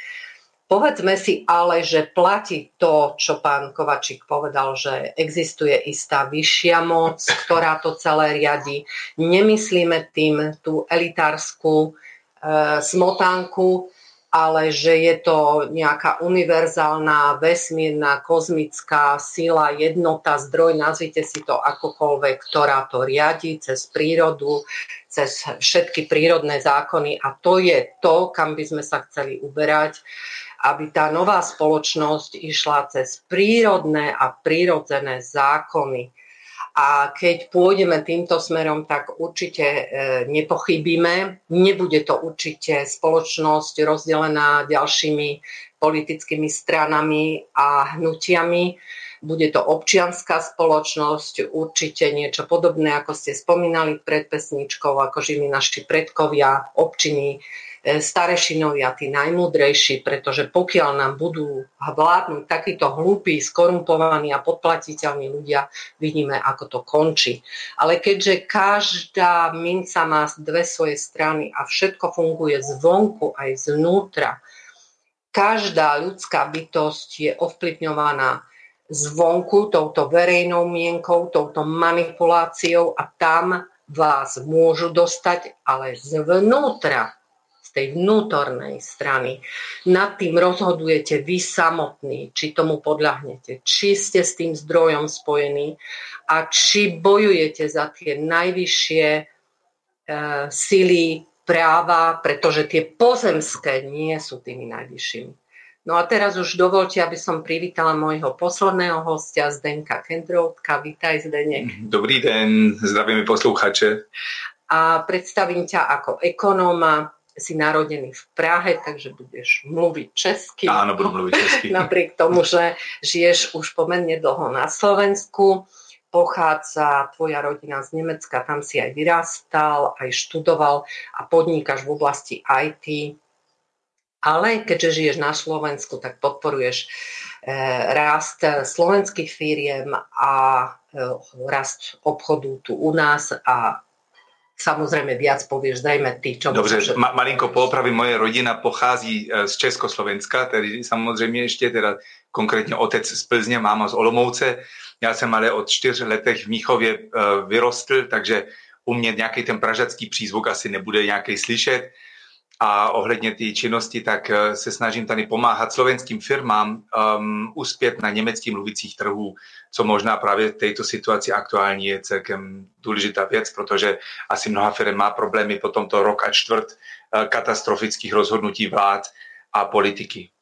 Povedzme si ale, že platí to, čo pán Kovačík povedal, že existuje istá vyššia moc, ktorá to celé riadi. Nemyslíme tým tú elitárskú e, smotánku, ale že je to nejaká univerzálna, vesmírna, kozmická sila, jednota, zdroj, nazvite si to akokoľvek, ktorá to riadi cez prírodu, cez všetky prírodné zákony a to je to, kam by sme sa chceli uberať aby tá nová spoločnosť išla cez prírodné a prírodzené zákony. A keď pôjdeme týmto smerom, tak určite e, nepochybíme. Nebude to určite spoločnosť rozdelená ďalšími politickými stranami a hnutiami. Bude to občianská spoločnosť, určite niečo podobné, ako ste spomínali pred pesničkou, ako žili naši predkovia, občiny, E, starešinovia, tí najmudrejší, pretože pokiaľ nám budú vládnuť takíto hlúpi, skorumpovaní a podplatiteľní ľudia, vidíme, ako to končí. Ale keďže každá minca má dve svoje strany a všetko funguje zvonku aj zvnútra, každá ľudská bytosť je ovplyvňovaná zvonku, touto verejnou mienkou, touto manipuláciou a tam vás môžu dostať, ale zvnútra tej vnútornej strany. Nad tým rozhodujete vy samotní, či tomu podľahnete, či ste s tým zdrojom spojení a či bojujete za tie najvyššie e, sily práva, pretože tie pozemské nie sú tými najvyššími. No a teraz už dovolte, aby som privítala môjho posledného hostia Zdenka Kendroutka. Vítaj Zdenek. Dobrý den, zdravíme posluchače. A predstavím ťa ako ekonóma, si narodený v Prahe, takže budeš mluviť česky. Áno, budem mluviť česky. Napriek tomu, že žiješ už pomerne dlho na Slovensku, pochádza tvoja rodina z Nemecka, tam si aj vyrastal, aj študoval a podnikáš v oblasti IT. Ale keďže žiješ na Slovensku, tak podporuješ e, rast slovenských firiem a e, rast obchodu tu u nás a Samozrejme viac povieš, zrejme ty, čo Dobře, ma, malinko poopravím, moje rodina pochází z Československa, tedy samozřejmě ještě teda konkrétně otec z Plzně, máma z Olomouce. Já jsem ale od čtyř letech v Míchově vyrostl, takže u mě nějaký ten pražacký přízvuk asi nebude nějaký slyšet. A ohledně té činnosti, tak se snažím tady pomáhat slovenským firmám um, uspět na německých mluvících trhů, co možná právě v této situaci aktuální je celkem důležitá věc, protože asi mnoha firm má problémy po tomto rok a čtvrt uh, katastrofických rozhodnutí vlád a politiky. Ty sa dosť dobre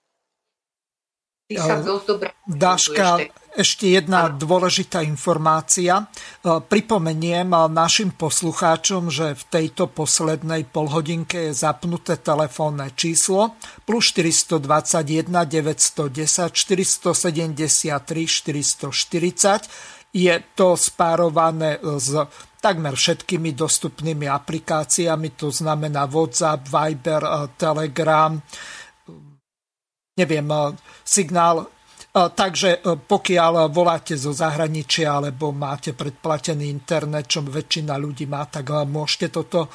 Dáška, ešte jedna ano. dôležitá informácia. E, pripomeniem našim poslucháčom, že v tejto poslednej polhodinke je zapnuté telefónne číslo plus 421 910 473 440. Je to spárované s takmer všetkými dostupnými aplikáciami, to znamená WhatsApp, Viber, e, Telegram, neviem, e, signál. E, takže e, pokiaľ voláte zo zahraničia alebo máte predplatený internet, čo väčšina ľudí má, tak môžete toto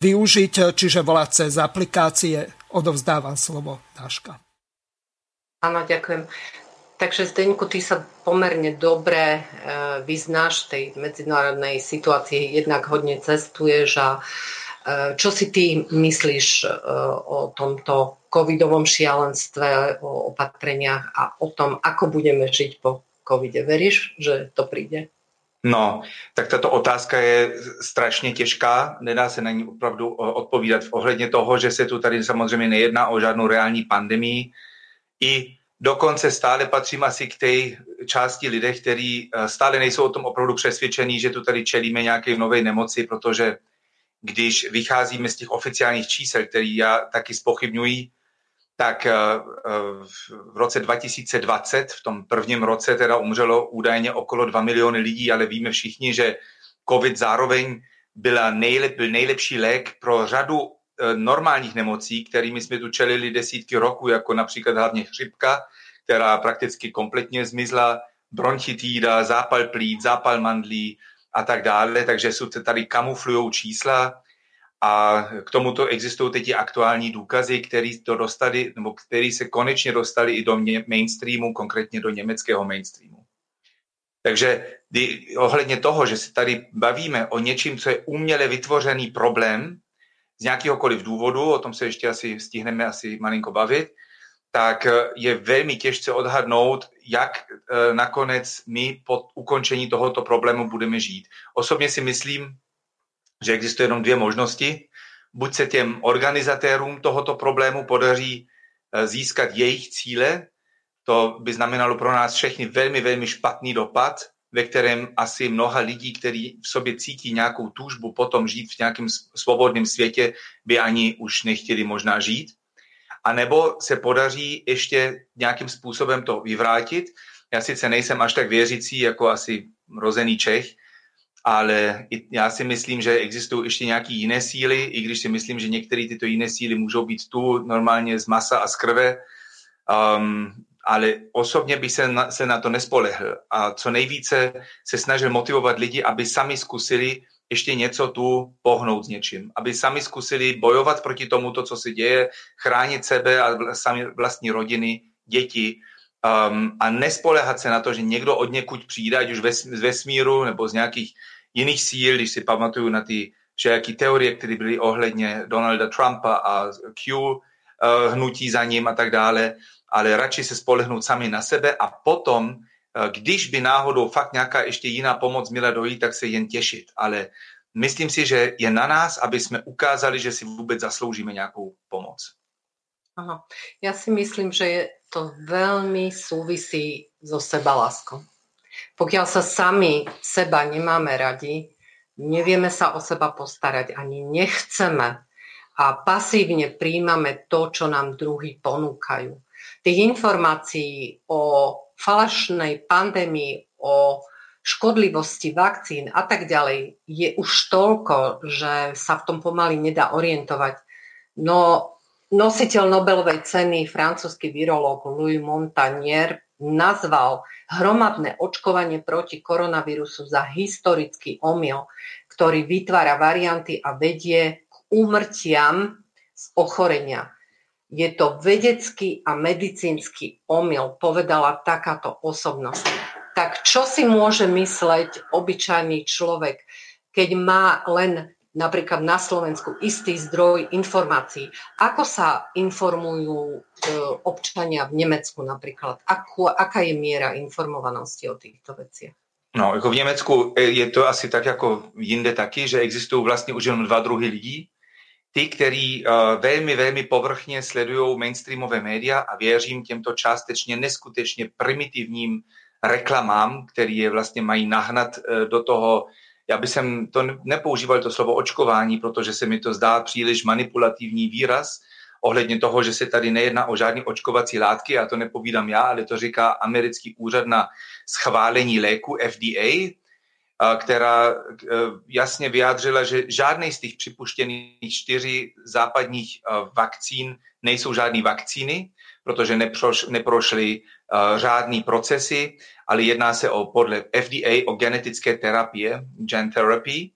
využiť, čiže volať cez aplikácie. Odovzdávam slovo Dáška. Áno, ďakujem. Takže Zdeňku, ty sa pomerne dobre vyznáš tej medzinárodnej situácii, jednak hodne cestuješ a čo si ty myslíš o tomto covidovom šialenstve, o opatreniach a o tom, ako budeme žiť po covide. Veríš, že to príde? No, tak tato otázka je strašně těžká, nedá se na ní opravdu odpovídat v ohledně toho, že se tu tady samozřejmě nejedná o žádnou reální pandemii. I dokonce stále patřím asi k té části lidé, kteří eh, stále nejsou o tom opravdu přesvědčení, že tu tady čelíme nějaké nové nemoci, protože když vycházíme z těch oficiálních čísel, který já taky spochybňuji, tak eh, eh, v roce 2020, v tom prvním roce, teda umřelo údajně okolo 2 miliony lidí, ale víme všichni, že COVID zároveň byla nejlep, byl nejlepší lék pro řadu eh, normálních nemocí, kterými jsme tu čelili desítky roků, jako například hlavně chřipka, která prakticky kompletně zmizla, bronchitída, zápal plít, zápal mandlí a tak dále, takže jsou tady kamuflují čísla, a k tomuto existují teď aktuální důkazy, které to dostali, nebo který se konečně dostali i do mainstreamu, konkrétně do německého mainstreamu. Takže ohledně toho, že se tady bavíme o něčím, co je uměle vytvořený problém z nějakéhokoliv důvodu, o tom se ještě asi stihneme asi malinko bavit, tak je velmi těžce odhadnout, jak e, nakonec my po ukončení tohoto problému budeme žít. Osobně si myslím, že existuje jenom dvě možnosti. Buď se těm organizatérům tohoto problému podaří eh, získat jejich cíle, to by znamenalo pro nás všechny velmi, velmi špatný dopad, ve kterém asi mnoha lidí, kteří v sobě cítí nějakou túžbu potom žít v nějakém svobodném světě, by ani už nechtěli možná žít. A nebo se podaří ještě nějakým způsobem to vyvrátit. Já sice nejsem až tak věřící jako asi rozený Čech, ale já si myslím, že existují ještě nějaké jiné síly, i když si myslím, že některé tyto jiné síly můžou být tu normálně z masa a z krve, um, ale osobně bych se na, se na to nespolehl. A co nejvíce se snažil motivovat lidi, aby sami zkusili ještě něco tu pohnout s něčím, aby sami zkusili bojovat proti tomu, to, co se děje, chránit sebe a sami vlastní rodiny, děti, um, a nespolehat se na to, že někdo od někud přijde, ať už z vesmíru nebo z nějakých jiných síl, když si pamatuju na ty všelijaký teorie, které byly ohledně Donalda Trumpa a Q uh, hnutí za ním a tak dále, ale radši se spolehnout sami na sebe a potom, uh, když by náhodou fakt nějaká ještě jiná pomoc měla dojít, tak se jen těšit. Ale myslím si, že je na nás, aby jsme ukázali, že si vůbec zasloužíme nějakou pomoc. Aha. Ja si myslím, že je to veľmi súvisí so sebaláskou. Pokiaľ sa sami seba nemáme radi, nevieme sa o seba postarať, ani nechceme a pasívne príjmame to, čo nám druhý ponúkajú. Tých informácií o falašnej pandémii, o škodlivosti vakcín a tak ďalej je už toľko, že sa v tom pomaly nedá orientovať. No nositeľ Nobelovej ceny, francúzsky virológ Louis Montagnier nazval hromadné očkovanie proti koronavírusu za historický omyl, ktorý vytvára varianty a vedie k úmrtiam z ochorenia. Je to vedecký a medicínsky omyl, povedala takáto osobnosť. Tak čo si môže mysleť obyčajný človek, keď má len napríklad na Slovensku istý zdroj informácií. Ako sa informujú e, občania v Nemecku napríklad? Akú, aká je miera informovanosti o týchto veciach? No, jako v Německu e, je to asi tak jako jinde taky, že existují vlastně už jenom dva druhy lidí. Ty, kteří uh, velmi, velmi povrchně sledují mainstreamové média a věřím těmto částečně neskutečně primitivním reklamám, který je vlastně mají nahnat uh, do toho já bych sem to nepoužíval to slovo očkování, protože se mi to zdá příliš manipulativní výraz ohledně toho, že se tady nejedná o žádné očkovací látky, a to nepovídám já, ale to říká americký úřad na schválení léku FDA, která e, jasně vyjádřila, že žádný z těch připuštěných čtyři západních e, vakcín nejsou žádné vakcíny, protože neproš, neprošly uh, řádný procesy, ale jedná se o podle FDA o genetické terapie, gen therapy.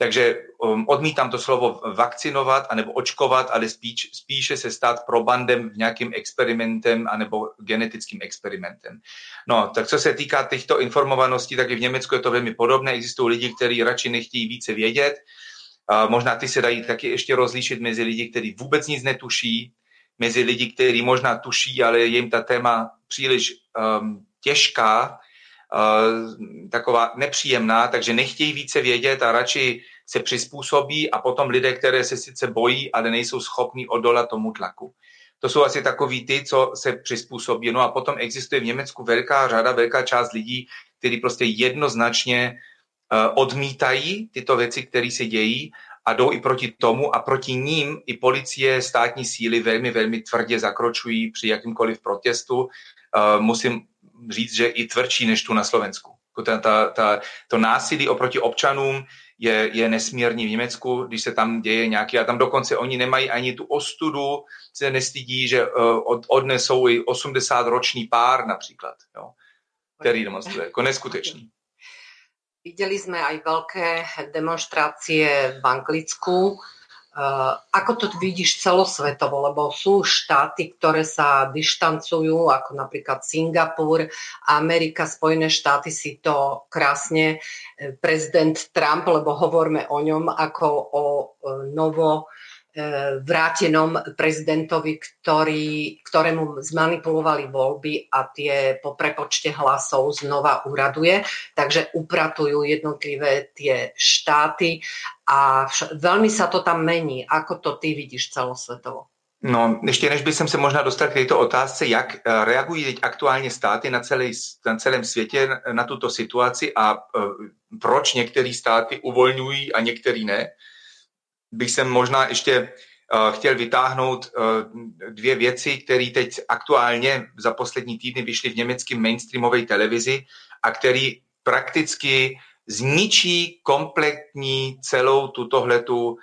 Takže um, odmítám to slovo vakcinovat anebo očkovat, ale spíš, spíše se stát probandem v nějakým experimentem anebo genetickým experimentem. No, tak co se týká těchto informovaností, tak i v Německu je to velmi podobné. Existují lidi, kteří radši nechtějí více vědět. Uh, možná ty se dají taky ještě rozlíšit mezi lidi, kteří vůbec nic netuší, mezi lidi, kteří možná tuší, ale je jim ta téma příliš um, těžká, uh, taková nepříjemná, takže nechtějí více vědět a radši se přizpůsobí a potom lidé, které se sice bojí, ale nejsou schopní odolat tomu tlaku. To jsou asi takový ty, co se přizpůsobí. No a potom existuje v Německu velká řada, velká část lidí, kteří prostě jednoznačně uh, odmítají tyto věci, které se dějí a jdou i proti tomu a proti ním i policie, státní síly velmi, velmi tvrdě zakročují při jakýmkoliv protestu. Uh, musím říct, že i tvrdší než tu na Slovensku. Ta, ta, ta, to násilí oproti občanům je, je nesmírný v Německu, když se tam děje nějaký, a tam dokonce oni nemají ani tu ostudu, se nestydí, že uh, od, odnesou i 80-roční pár například, jo, který demonstruje, jako neskutečný. Videli sme aj veľké demonstrácie v Anglicku. Eh, ako to vidíš celosvetovo? Lebo sú štáty, ktoré sa dištancujú, ako napríklad Singapur, Amerika, Spojené štáty si to krásne eh, prezident Trump, lebo hovorme o ňom ako o eh, novo vrátenom prezidentovi, ktorý, ktorému zmanipulovali voľby a tie po prepočte hlasov znova uraduje. Takže upratujú jednotlivé tie štáty a vš- veľmi sa to tam mení. Ako to ty vidíš celosvetovo? No, ještě než bych se možná dostal k této otázce, jak e, reagují teď aktuálně státy na, celý, na celém světě na tuto situaci a uh, proč některé státy uvolňují a některý ne, bych jsem možná ještě uh, chtěl vytáhnout uh, dvě věci, které teď aktuálně za poslední týdny vyšly v německé mainstreamové televizi a které prakticky zničí kompletní celou tutohletu, uh,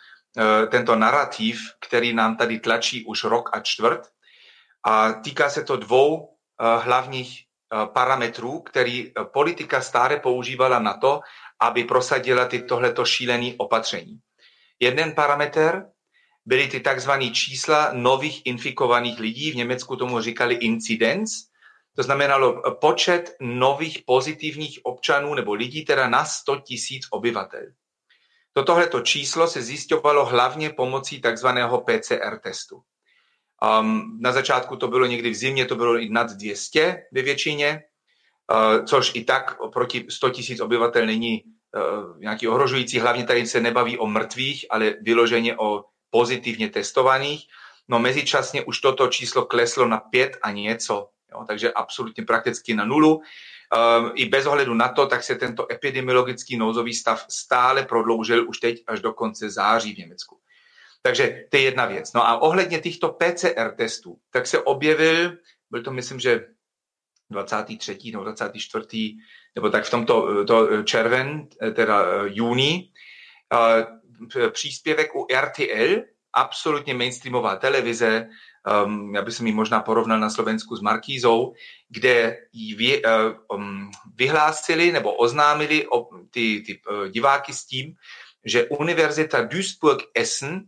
tento narrativ, který nám tady tlačí už rok a čtvrt. A týká se to dvou hlavních parametrů, který politika stále používala na to, aby prosadila ty tohleto šílené opatření. Jeden parametr byly ty takzvané čísla nových infikovaných lidí, v Německu tomu říkali incidence, to znamenalo počet nových pozitivních občanů nebo lidí teda na 100 tisíc obyvatel. Tohleto číslo se zjišťovalo hlavně pomocí takzvaného PCR testu. Um, na začátku to bylo někdy v zimě, to bylo i nad 200 ve většině, uh, což i tak proti 100 tisíc obyvatel není nějaký ohrožující, hlavně tady se nebaví o mrtvých, ale vyloženě o pozitivně testovaných. No mezičasně už toto číslo kleslo na pět a něco, jo, takže absolutně prakticky na nulu. Um, I bez ohledu na to, tak se tento epidemiologický nouzový stav stále prodloužil už teď až do konce září v Německu. Takže to je jedna věc. No a ohledně těchto PCR testů, tak se objevil, byl to myslím, že 23. nebo 24. nebo tak v tomto to červen, teda eh, júni, příspěvek u RTL, absolutně mainstreamová televize, um, já bych mi možná porovnal na Slovensku s Markízou, kde ji vy, um, vyhlásili nebo oznámili o, ty, ty diváky s tím, že Univerzita Duisburg-Essen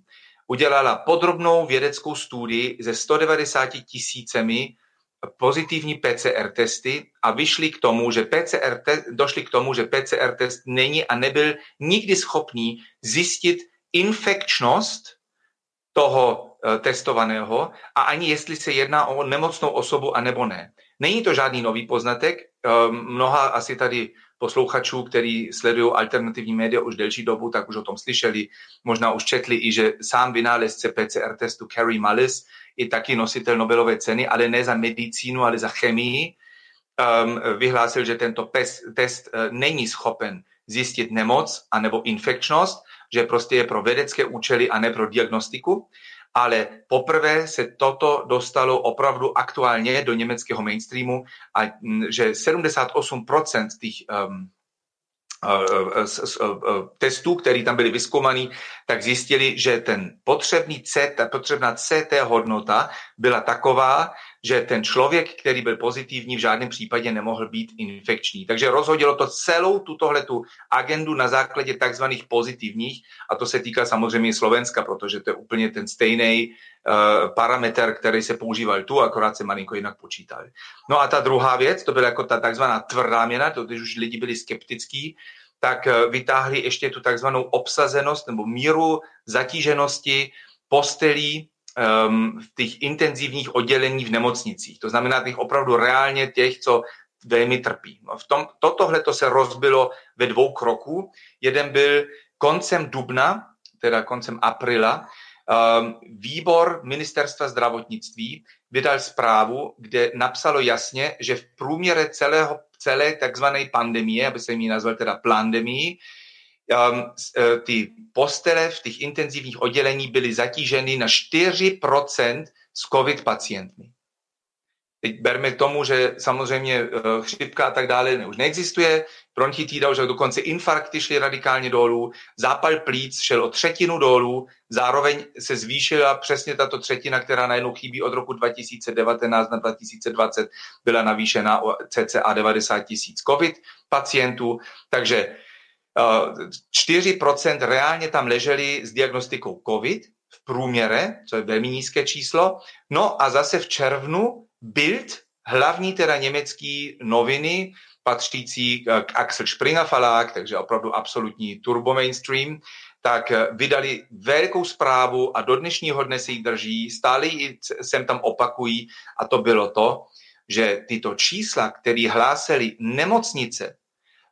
udělala podrobnou vědeckou studii ze 190 tisícemi pozitivní PCR testy a vyšli k tomu, že PCR te- došli k tomu, že PCR test není a nebyl nikdy schopný zjistit infekčnost toho eh, testovaného a ani jestli se jedná o nemocnou osobu a nebo ne. Není to žádný nový poznatek. Eh, mnoha asi tady posluchačů, který sledují alternativní média už delší dobu, tak už o tom slyšeli. Možná už četli i, že sám vynálezce PCR testu Carrie Mullis je taky nositel Nobelové ceny, ale ne za medicínu, ale za chemii. Um, vyhlásil, že tento test uh, není schopen zjistit nemoc anebo infekčnost, že prostě je pro vědecké účely a ne pro diagnostiku ale poprvé se toto dostalo opravdu aktuálně do německého mainstreamu a že 78% těch um, testů, které tam byly vyskoumaný, tak zjistili, že ten potřebný CT, potřebná CT hodnota byla taková, že ten člověk, který byl pozitivní, v žádném případě nemohl být infekční. Takže rozhodilo to celou tutohletu agendu na základě takzvaných pozitivních, a to se týká samozřejmě Slovenska, protože to je úplně ten stejný uh, parametr, který se používal tu, akorát se malinko jinak počítal. No a ta druhá věc, to byla jako ta takzvaná tvrdá měna, to když už lidi byli skeptický, tak uh, vytáhli ještě tu takzvanou obsazenost nebo míru zatíženosti postelí um, v těch intenzivních odděleních v nemocnicích. To znamená těch opravdu reálně těch, co velmi trpí. No v tom, totohle to se rozbilo ve dvou kroků. Jeden byl koncem dubna, teda koncem apríla, um, výbor ministerstva zdravotnictví vydal zprávu, kde napsalo jasně, že v průměre celého, celé takzvané pandemie, aby se mi nazval teda plandemii, um, ty postele v těch intenzivních oddělení byly zatíženy na 4% s COVID pacientmi. Teď berme tomu, že samozřejmě eh, chřipka a tak dále už neexistuje, bronchitída už dokonce infarkty šly radikálně dolů, zápal plíc šel o třetinu dolů, zároveň se zvýšila přesně tato třetina, která najednou chybí od roku 2019 na 2020, byla navýšena o cca 90 tisíc COVID pacientů, takže 4% reálně tam leželi s diagnostikou COVID v průměre, co je velmi nízké číslo. No a zase v červnu Bild, hlavní teda německý noviny, patřící k Axel Springer takže opravdu absolutní turbo mainstream, tak vydali velkou zprávu a do dnešního dne si ji drží, stále ji sem tam opakují a to bylo to, že tyto čísla, které hlásili nemocnice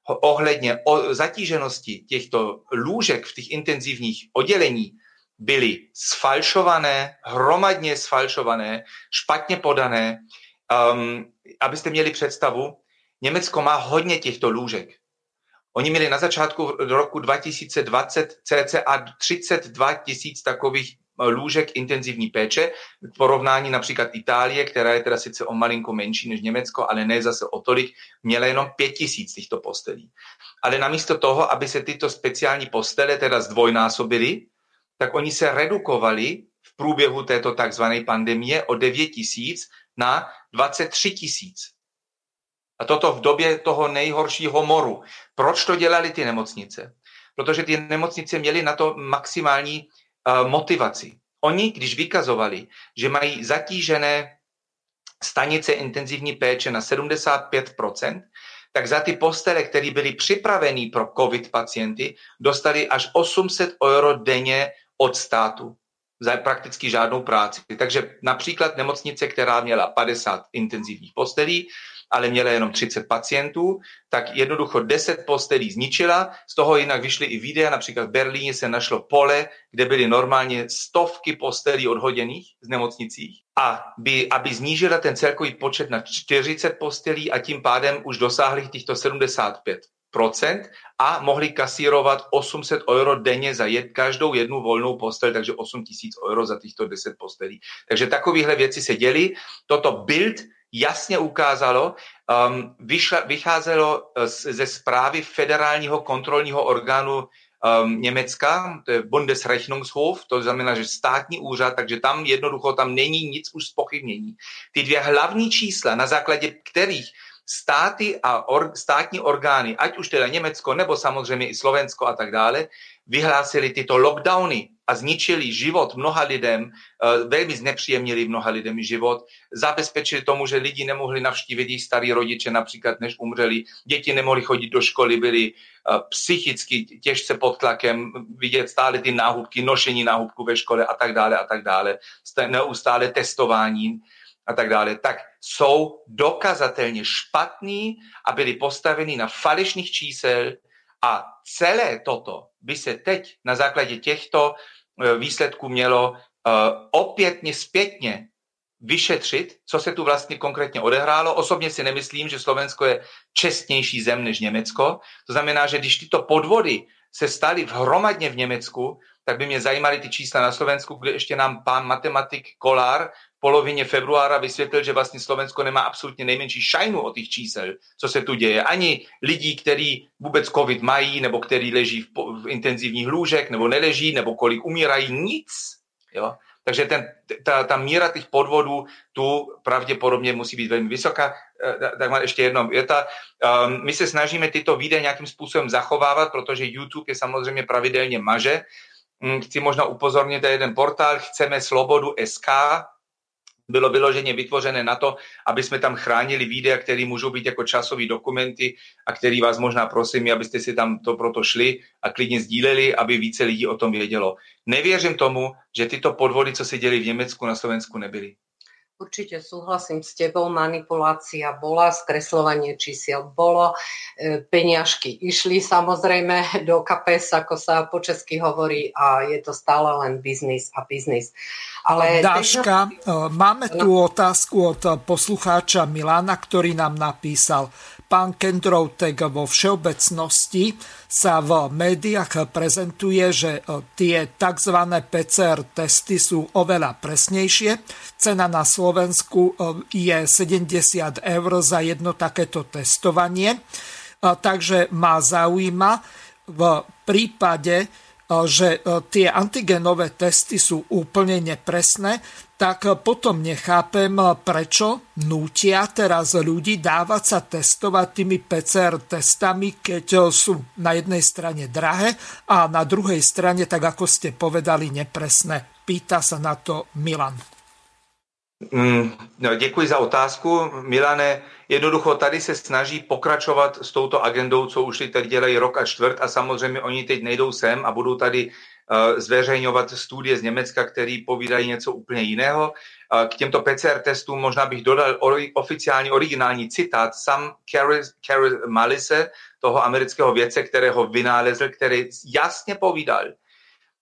ohledně zatíženosti těchto lůžek v těch intenzivních oddělení byly sfalšované, hromadně sfalšované, špatně podané. Um, abyste měli představu, Německo má hodně těchto lůžek. Oni měli na začátku roku 2020 cca 32 tisíc takových lůžek intenzivní péče, v porovnání například Itálie, která je teda sice o malinko menší než Německo, ale ne zase o tolik, měla jenom pět tisíc těchto postelí. Ale namísto toho, aby se tyto speciální postele teda zdvojnásobily, tak oni se redukovali v průběhu této takzvané pandemie o 9 tisíc na 23 tisíc. A toto v době toho nejhoršího moru. Proč to dělali ty nemocnice? Protože ty nemocnice měly na to maximální motivaci. Oni, když vykazovali, že mají zatížené stanice intenzivní péče na 75%, tak za ty postele, které byly připravené pro COVID pacienty, dostali až 800 euro denně od státu za prakticky žádnou práci. Takže například nemocnice, která měla 50 intenzivních postelí, ale měla jenom 30 pacientů, tak jednoducho 10 postelí zničila, z toho jinak vyšly i videa, například v Berlíně se našlo pole, kde byly normálně stovky postelí odhoděných z nemocnicích a by, aby znížila ten celkový počet na 40 postelí a tím pádem už dosáhli těchto 75% a mohli kasírovat 800 euro denně za jed, každou jednu volnou postel, takže 8 tisíc euro za těchto 10 postelí. Takže takovéhle věci se děly. Toto Bild jasně ukázalo, um, vyšla, vycházelo uh, ze zprávy federálního kontrolního orgánu um, Německa, to je Bundesrechnungshof, to znamená, že státní úřad, takže tam jednoducho tam není nic už spochybnění. Ty dvě hlavní čísla, na základě kterých státy a or, státní orgány, ať už teda Německo, nebo samozřejmě i Slovensko a tak dále, vyhlásili tyto lockdowny a zničili život mnoha lidem, eh, velmi znepříjemnili mnoha lidem život, zabezpečili tomu, že lidi nemohli navštívit jejich starý rodiče například, než umřeli, děti nemohli chodit do školy, byli eh, psychicky těžce pod tlakem, vidět stále ty náhubky, nošení náhubku ve škole a tak dále a tak dále, neustále testováním a tak dále, tak jsou dokazatelně špatní a byli postaveni na falešných čísel a celé toto by se teď na základě těchto e, výsledků mělo e, opětně zpětně vyšetřit, co se tu vlastně konkrétně odehrálo. Osobně si nemyslím, že Slovensko je čestnější zem než Německo. To znamená, že když tyto podvody se staly hromadně v Německu, tak by mě zajímaly ty čísla na Slovensku, kde ještě nám pán matematik Kolár v polovině februára vysvětlil, že vlastně Slovensko nemá absolutně nejmenší šajnu o těch čísel, co se tu děje. Ani lidí, kteří vůbec covid mají, nebo kteří leží v, v intenzivních lůžek, nebo neleží, nebo kolik umírají, nic. Jo? Takže ten, ta, ta míra těch podvodů tu pravděpodobně musí být velmi vysoká. E, tak mám ještě jedno věta. Um, my se snažíme tyto videa nějakým způsobem zachovávat, protože YouTube je samozřejmě pravidelně maže. Mm, chci možno upozornit na jeden portál Chceme slobodu SK, bylo vyloženě vytvořené na to, aby jsme tam chránili videa, které můžou být jako časové dokumenty a který vás možná prosím, abyste si tam to proto šli a klidně sdíleli, aby více lidí o tom vědělo. Nevěřím tomu, že tyto podvody, co se děli v Německu, na Slovensku nebyly. Určite súhlasím s tebou, manipulácia bola, skreslovanie čísiel bolo, e, peňažky išli samozrejme do kapes, ako sa po česky hovorí a je to stále len biznis a biznis. Ale Dáška, e, máme tu otázku od poslucháča Milana, ktorý nám napísal – Pán Kendroutek vo všeobecnosti sa v médiách prezentuje, že e, tie tzv. PCR testy sú oveľa presnejšie. Cena na Slovensku e, je 70 eur za jedno takéto testovanie. E, takže má zaujíma v prípade, že tie antigenové testy sú úplne nepresné, tak potom nechápem, prečo nútia teraz ľudí dávať sa testovať tými PCR testami, keď sú na jednej strane drahé a na druhej strane, tak ako ste povedali, nepresné. Pýta sa na to Milan. Mm, no, děkuji za otázku. Milane, jednoducho tady se snaží pokračovat s touto agendou, co už teď dělají rok a čtvrt a samozřejmě oni teď nejdou sem a budou tady Eh, zveřejňovat studie z Německa, které povídají něco úplně jiného. Eh, k těmto PCR testům možná bych dodal oficiální originální citát sam Carey Malise, toho amerického vědce, kterého vynálezl, který jasně povídal,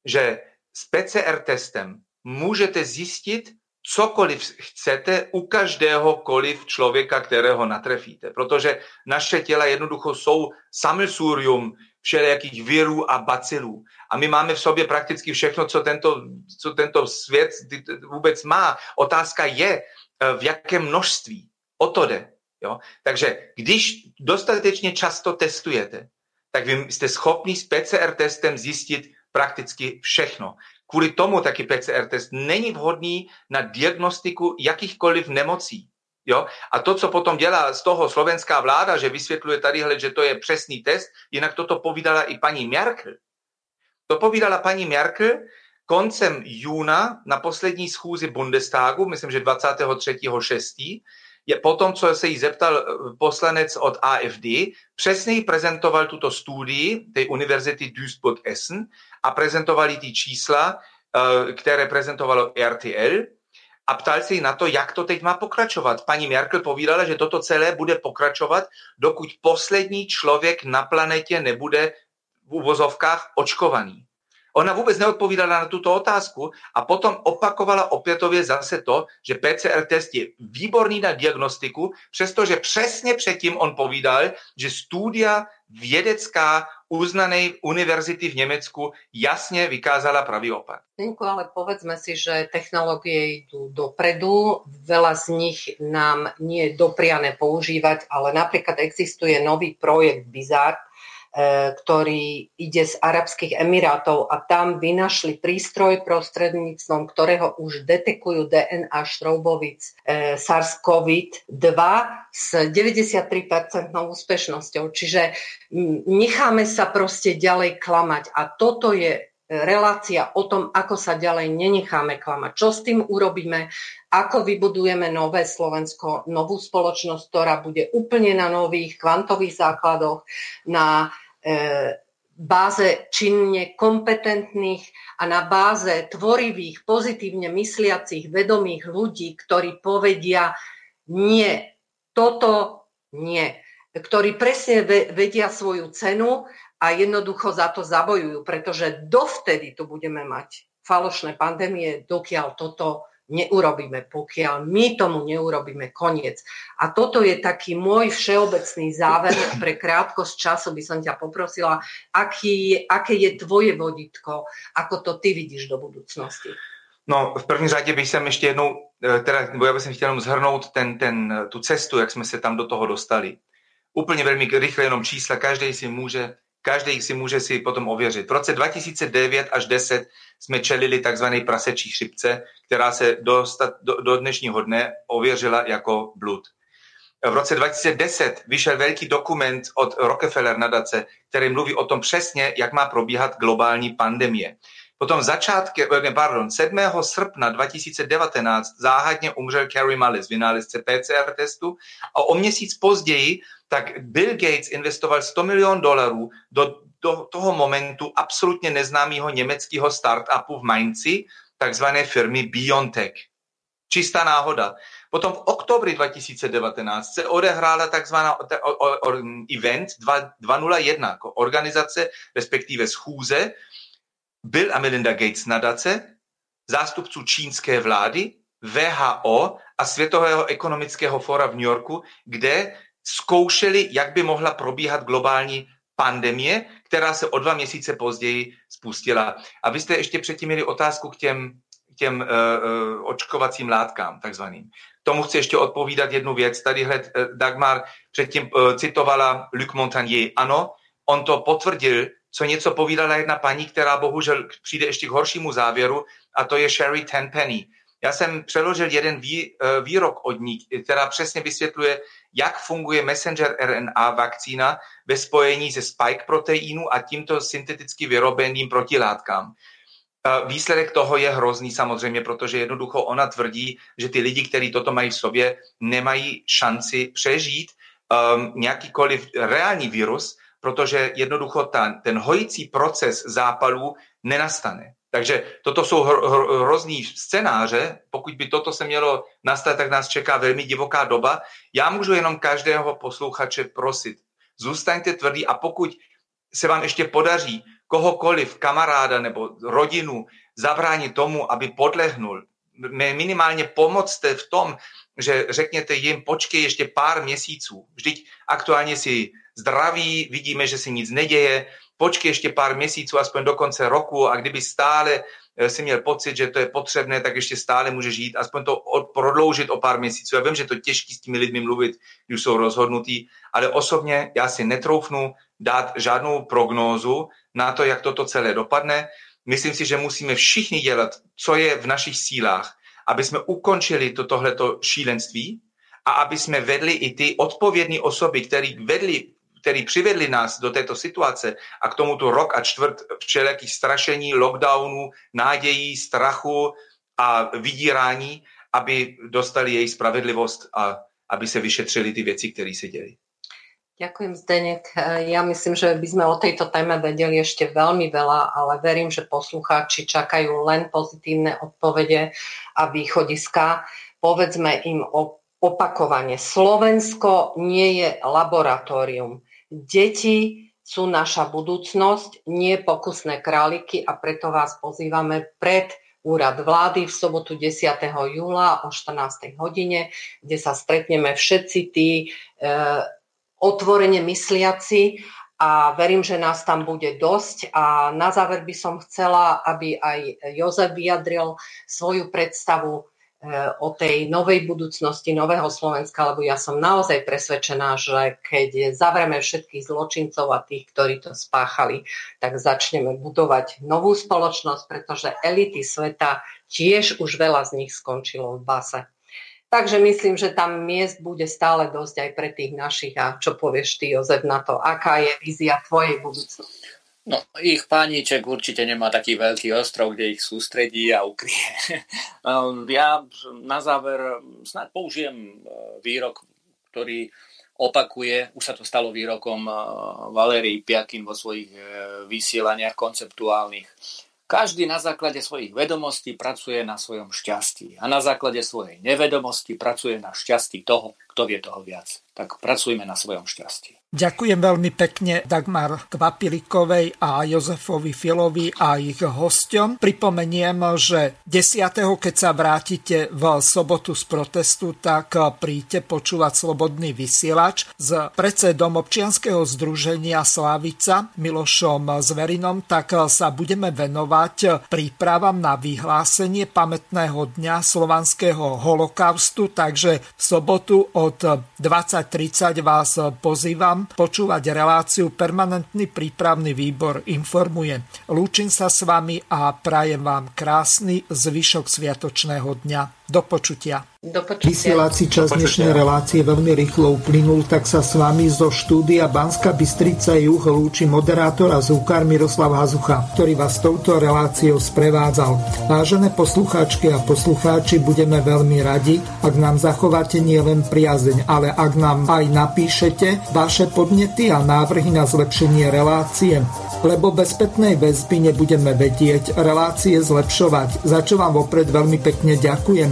že s PCR testem můžete zjistit, cokoliv chcete u každéhokoliv člověka, kterého natrefíte. Protože naše těla jednoducho jsou samilsurium všelijakých virů a bacilů. A my máme v sobě prakticky všechno, co tento, co tento svět vůbec má. Otázka je, eh, v jakém množství. O to jde. Jo? Takže když dostatečně často testujete, tak vy jste schopni s PCR testem zjistit prakticky všechno. Kvůli tomu taky PCR test není vhodný na diagnostiku jakýchkoliv nemocí. Jo? A to, co potom dělá z toho slovenská vláda, že vysvětluje tady, že to je přesný test, jinak toto povídala i paní Merkel. To povídala paní Merkel koncem júna na poslední schůzi Bundestagu, myslím, že 23.6., je potom, co se jí zeptal eh, poslanec od AFD, přesně prezentoval tuto studii té univerzity Duisburg-Essen a prezentovali ty čísla, eh, které prezentovalo RTL a ptal se jí na to, jak to teď má pokračovat. Paní Merkel povídala, že toto celé bude pokračovat, dokud poslední člověk na planetě nebude v uvozovkách očkovaný. Ona vůbec neodpovídala na tuto otázku a potom opakovala opětově zase to, že PCR test je výborný na diagnostiku, přestože přesně předtím on povídal, že studia vědecká uznanej univerzity v Nemecku jasne vykázala pravý opak. Zdenku, ale povedzme si, že technológie idú dopredu, veľa z nich nám nie je dopriané používať, ale napríklad existuje nový projekt Bizart, ktorý ide z Arabských Emirátov a tam vynašli prístroj prostredníctvom, ktorého už detekujú DNA šroubovic e, SARS-CoV-2 s 93% úspešnosťou. Čiže necháme sa proste ďalej klamať a toto je relácia o tom, ako sa ďalej nenecháme klamať. Čo s tým urobíme, ako vybudujeme nové Slovensko, novú spoločnosť, ktorá bude úplne na nových kvantových základoch, na e, báze činne kompetentných a na báze tvorivých, pozitívne mysliacich, vedomých ľudí, ktorí povedia nie, toto nie, ktorí presne vedia svoju cenu a jednoducho za to zabojujú, pretože dovtedy tu budeme mať falošné pandémie, dokiaľ toto neurobíme, pokiaľ my tomu neurobíme koniec. A toto je taký môj všeobecný záver. Pre krátkosť času by som ťa poprosila, aký aké je tvoje vodítko, ako to ty vidíš do budúcnosti. No, v první řadě bych sem ještě jednou, e, teda, nebo já bych chtěl jenom zhrnout ten, ten, tu cestu, jak jsme se tam do toho dostali. Úplně velmi rychle jenom čísla, každý si může každý si může si potom ověřit. V roce 2009 až 10 jsme čelili tzv. prasečí chřipce, která se do, do, dnešního dne ověřila jako blud. V roce 2010 vyšel velký dokument od Rockefeller nadace, který mluví o tom přesně, jak má probíhat globální pandemie. Potom začátky, eh, pardon, 7. srpna 2019 záhadně umřel Carrie Mullis, vynálezce PCR testu a o měsíc později tak Bill Gates investoval 100 milion dolarů do, do toho momentu absolutně neznámého německého startupu v Mainzi, takzvané firmy BioNTech. Čistá náhoda. Potom v oktobri 2019 se odehrála takzvaná event 201 jako organizace, respektive schůze Bill a Melinda Gates nadace, zástupců čínské vlády, VHO a Světového ekonomického fora v New Yorku, kde zkoušeli, jak by mohla probíhat globální pandemie, která se o dva měsíce později spustila. A vy jste ještě předtím měli otázku k těm, k těm uh, uh, očkovacím látkám, takzvaným. K tomu chci ještě odpovídat jednu věc. Tady hled, uh, Dagmar předtím uh, citovala Luc Montagnier. Ano, on to potvrdil, co něco povídala jedna paní, která bohužel přijde ještě k horšímu závěru, a to je Sherry Tenpenny. Já jsem přeložil jeden vý, výrok od ní, která přesně vysvětluje, jak funguje messenger RNA vakcína ve spojení se spike proteínu a tímto synteticky vyrobeným protilátkám. Výsledek toho je hrozný samozřejmě, protože jednoducho ona tvrdí, že ty lidi, kteří toto mají v sobě, nemají šanci přežít um, nějakýkoliv reální virus, protože jednoducho ta, ten hojící proces zápalů nenastane. Takže toto jsou hro, hro, hrozný scénáře. Pokud by toto se mělo nastat, tak nás čeká velmi divoká doba. Já můžu jenom každého posluchače prosit, zůstaňte tvrdí a pokud se vám ještě podaří kohokoliv, kamaráda nebo rodinu zabránit tomu, aby podlehnul, minimálně pomocte v tom, že řekněte jim, počkej ještě pár měsíců. Vždyť aktuálně si zdraví, vidíme, že se nic neděje, počkej ještě pár měsíců, aspoň do konce roku a kdyby stále eh, si měl pocit, že to je potřebné, tak ještě stále může žít, aspoň to prodloužit o pár měsíců. Já vím, že to je těžké s těmi lidmi mluvit, když jsou rozhodnutí, ale osobně já si netroufnu dát žádnou prognózu na to, jak toto celé dopadne. Myslím si, že musíme všichni dělat, co je v našich sílách, aby jsme ukončili to tohleto šílenství a aby jsme vedli i ty odpovědné osoby, které vedli který přivedli nás do této situace a k tomuto rok a čtvrt všelijakých strašení, lockdownů, nádějí, strachu a vydírání, aby dostali její spravedlivost a aby se vyšetřili ty věci, které se děli. Ďakujem, Zdenek. Ja myslím, že by sme o tejto téme vedeli ešte veľmi veľa, ale verím, že poslucháči čakajú len pozitívne odpovede a východiska. Povedzme im opakovane. Slovensko nie je laboratórium. Deti sú naša budúcnosť, nie pokusné králiky a preto vás pozývame pred úrad vlády v sobotu 10. júla o 14. hodine, kde sa stretneme všetci tí e, otvorene mysliaci a verím, že nás tam bude dosť. A na záver by som chcela, aby aj Jozef vyjadril svoju predstavu o tej novej budúcnosti, nového Slovenska, lebo ja som naozaj presvedčená, že keď zavreme všetkých zločincov a tých, ktorí to spáchali, tak začneme budovať novú spoločnosť, pretože elity sveta tiež už veľa z nich skončilo v base. Takže myslím, že tam miest bude stále dosť aj pre tých našich. A čo povieš ty, Jozef, na to? Aká je vízia tvojej budúcnosti? No, ich pániček určite nemá taký veľký ostrov, kde ich sústredí a ukrie. Um, ja na záver snad použijem uh, výrok, ktorý opakuje, už sa to stalo výrokom uh, Valérii Piakin vo svojich uh, vysielaniach konceptuálnych. Každý na základe svojich vedomostí pracuje na svojom šťastí a na základe svojej nevedomosti pracuje na šťastí toho, kto vie toho viac. Tak pracujme na svojom šťastí. Ďakujem veľmi pekne Dagmar Kvapilikovej a Jozefovi Filovi a ich hostom. Pripomeniem, že 10. keď sa vrátite v sobotu z protestu, tak príďte počúvať Slobodný vysielač s predsedom občianskeho združenia Slavica Milošom Zverinom, tak sa budeme venovať prípravám na vyhlásenie pamätného dňa slovanského holokaustu, takže v sobotu od 20.30 vás pozývam počúvať reláciu Permanentný prípravný výbor informuje. Lúčim sa s vami a prajem vám krásny zvyšok sviatočného dňa. Do počutia. Do počutia. Vysielací čas dnešnej relácie veľmi rýchlo uplynul, tak sa s vami zo štúdia Banska Bystrica Juh lúči moderátor a zúkar Miroslav Hazucha, ktorý vás touto reláciou sprevádzal. Vážené poslucháčky a poslucháči, budeme veľmi radi, ak nám zachováte nielen priazeň, ale ak nám aj napíšete vaše podnety a návrhy na zlepšenie relácie lebo bez spätnej väzby nebudeme vedieť relácie zlepšovať, za čo vám vopred veľmi pekne ďakujem.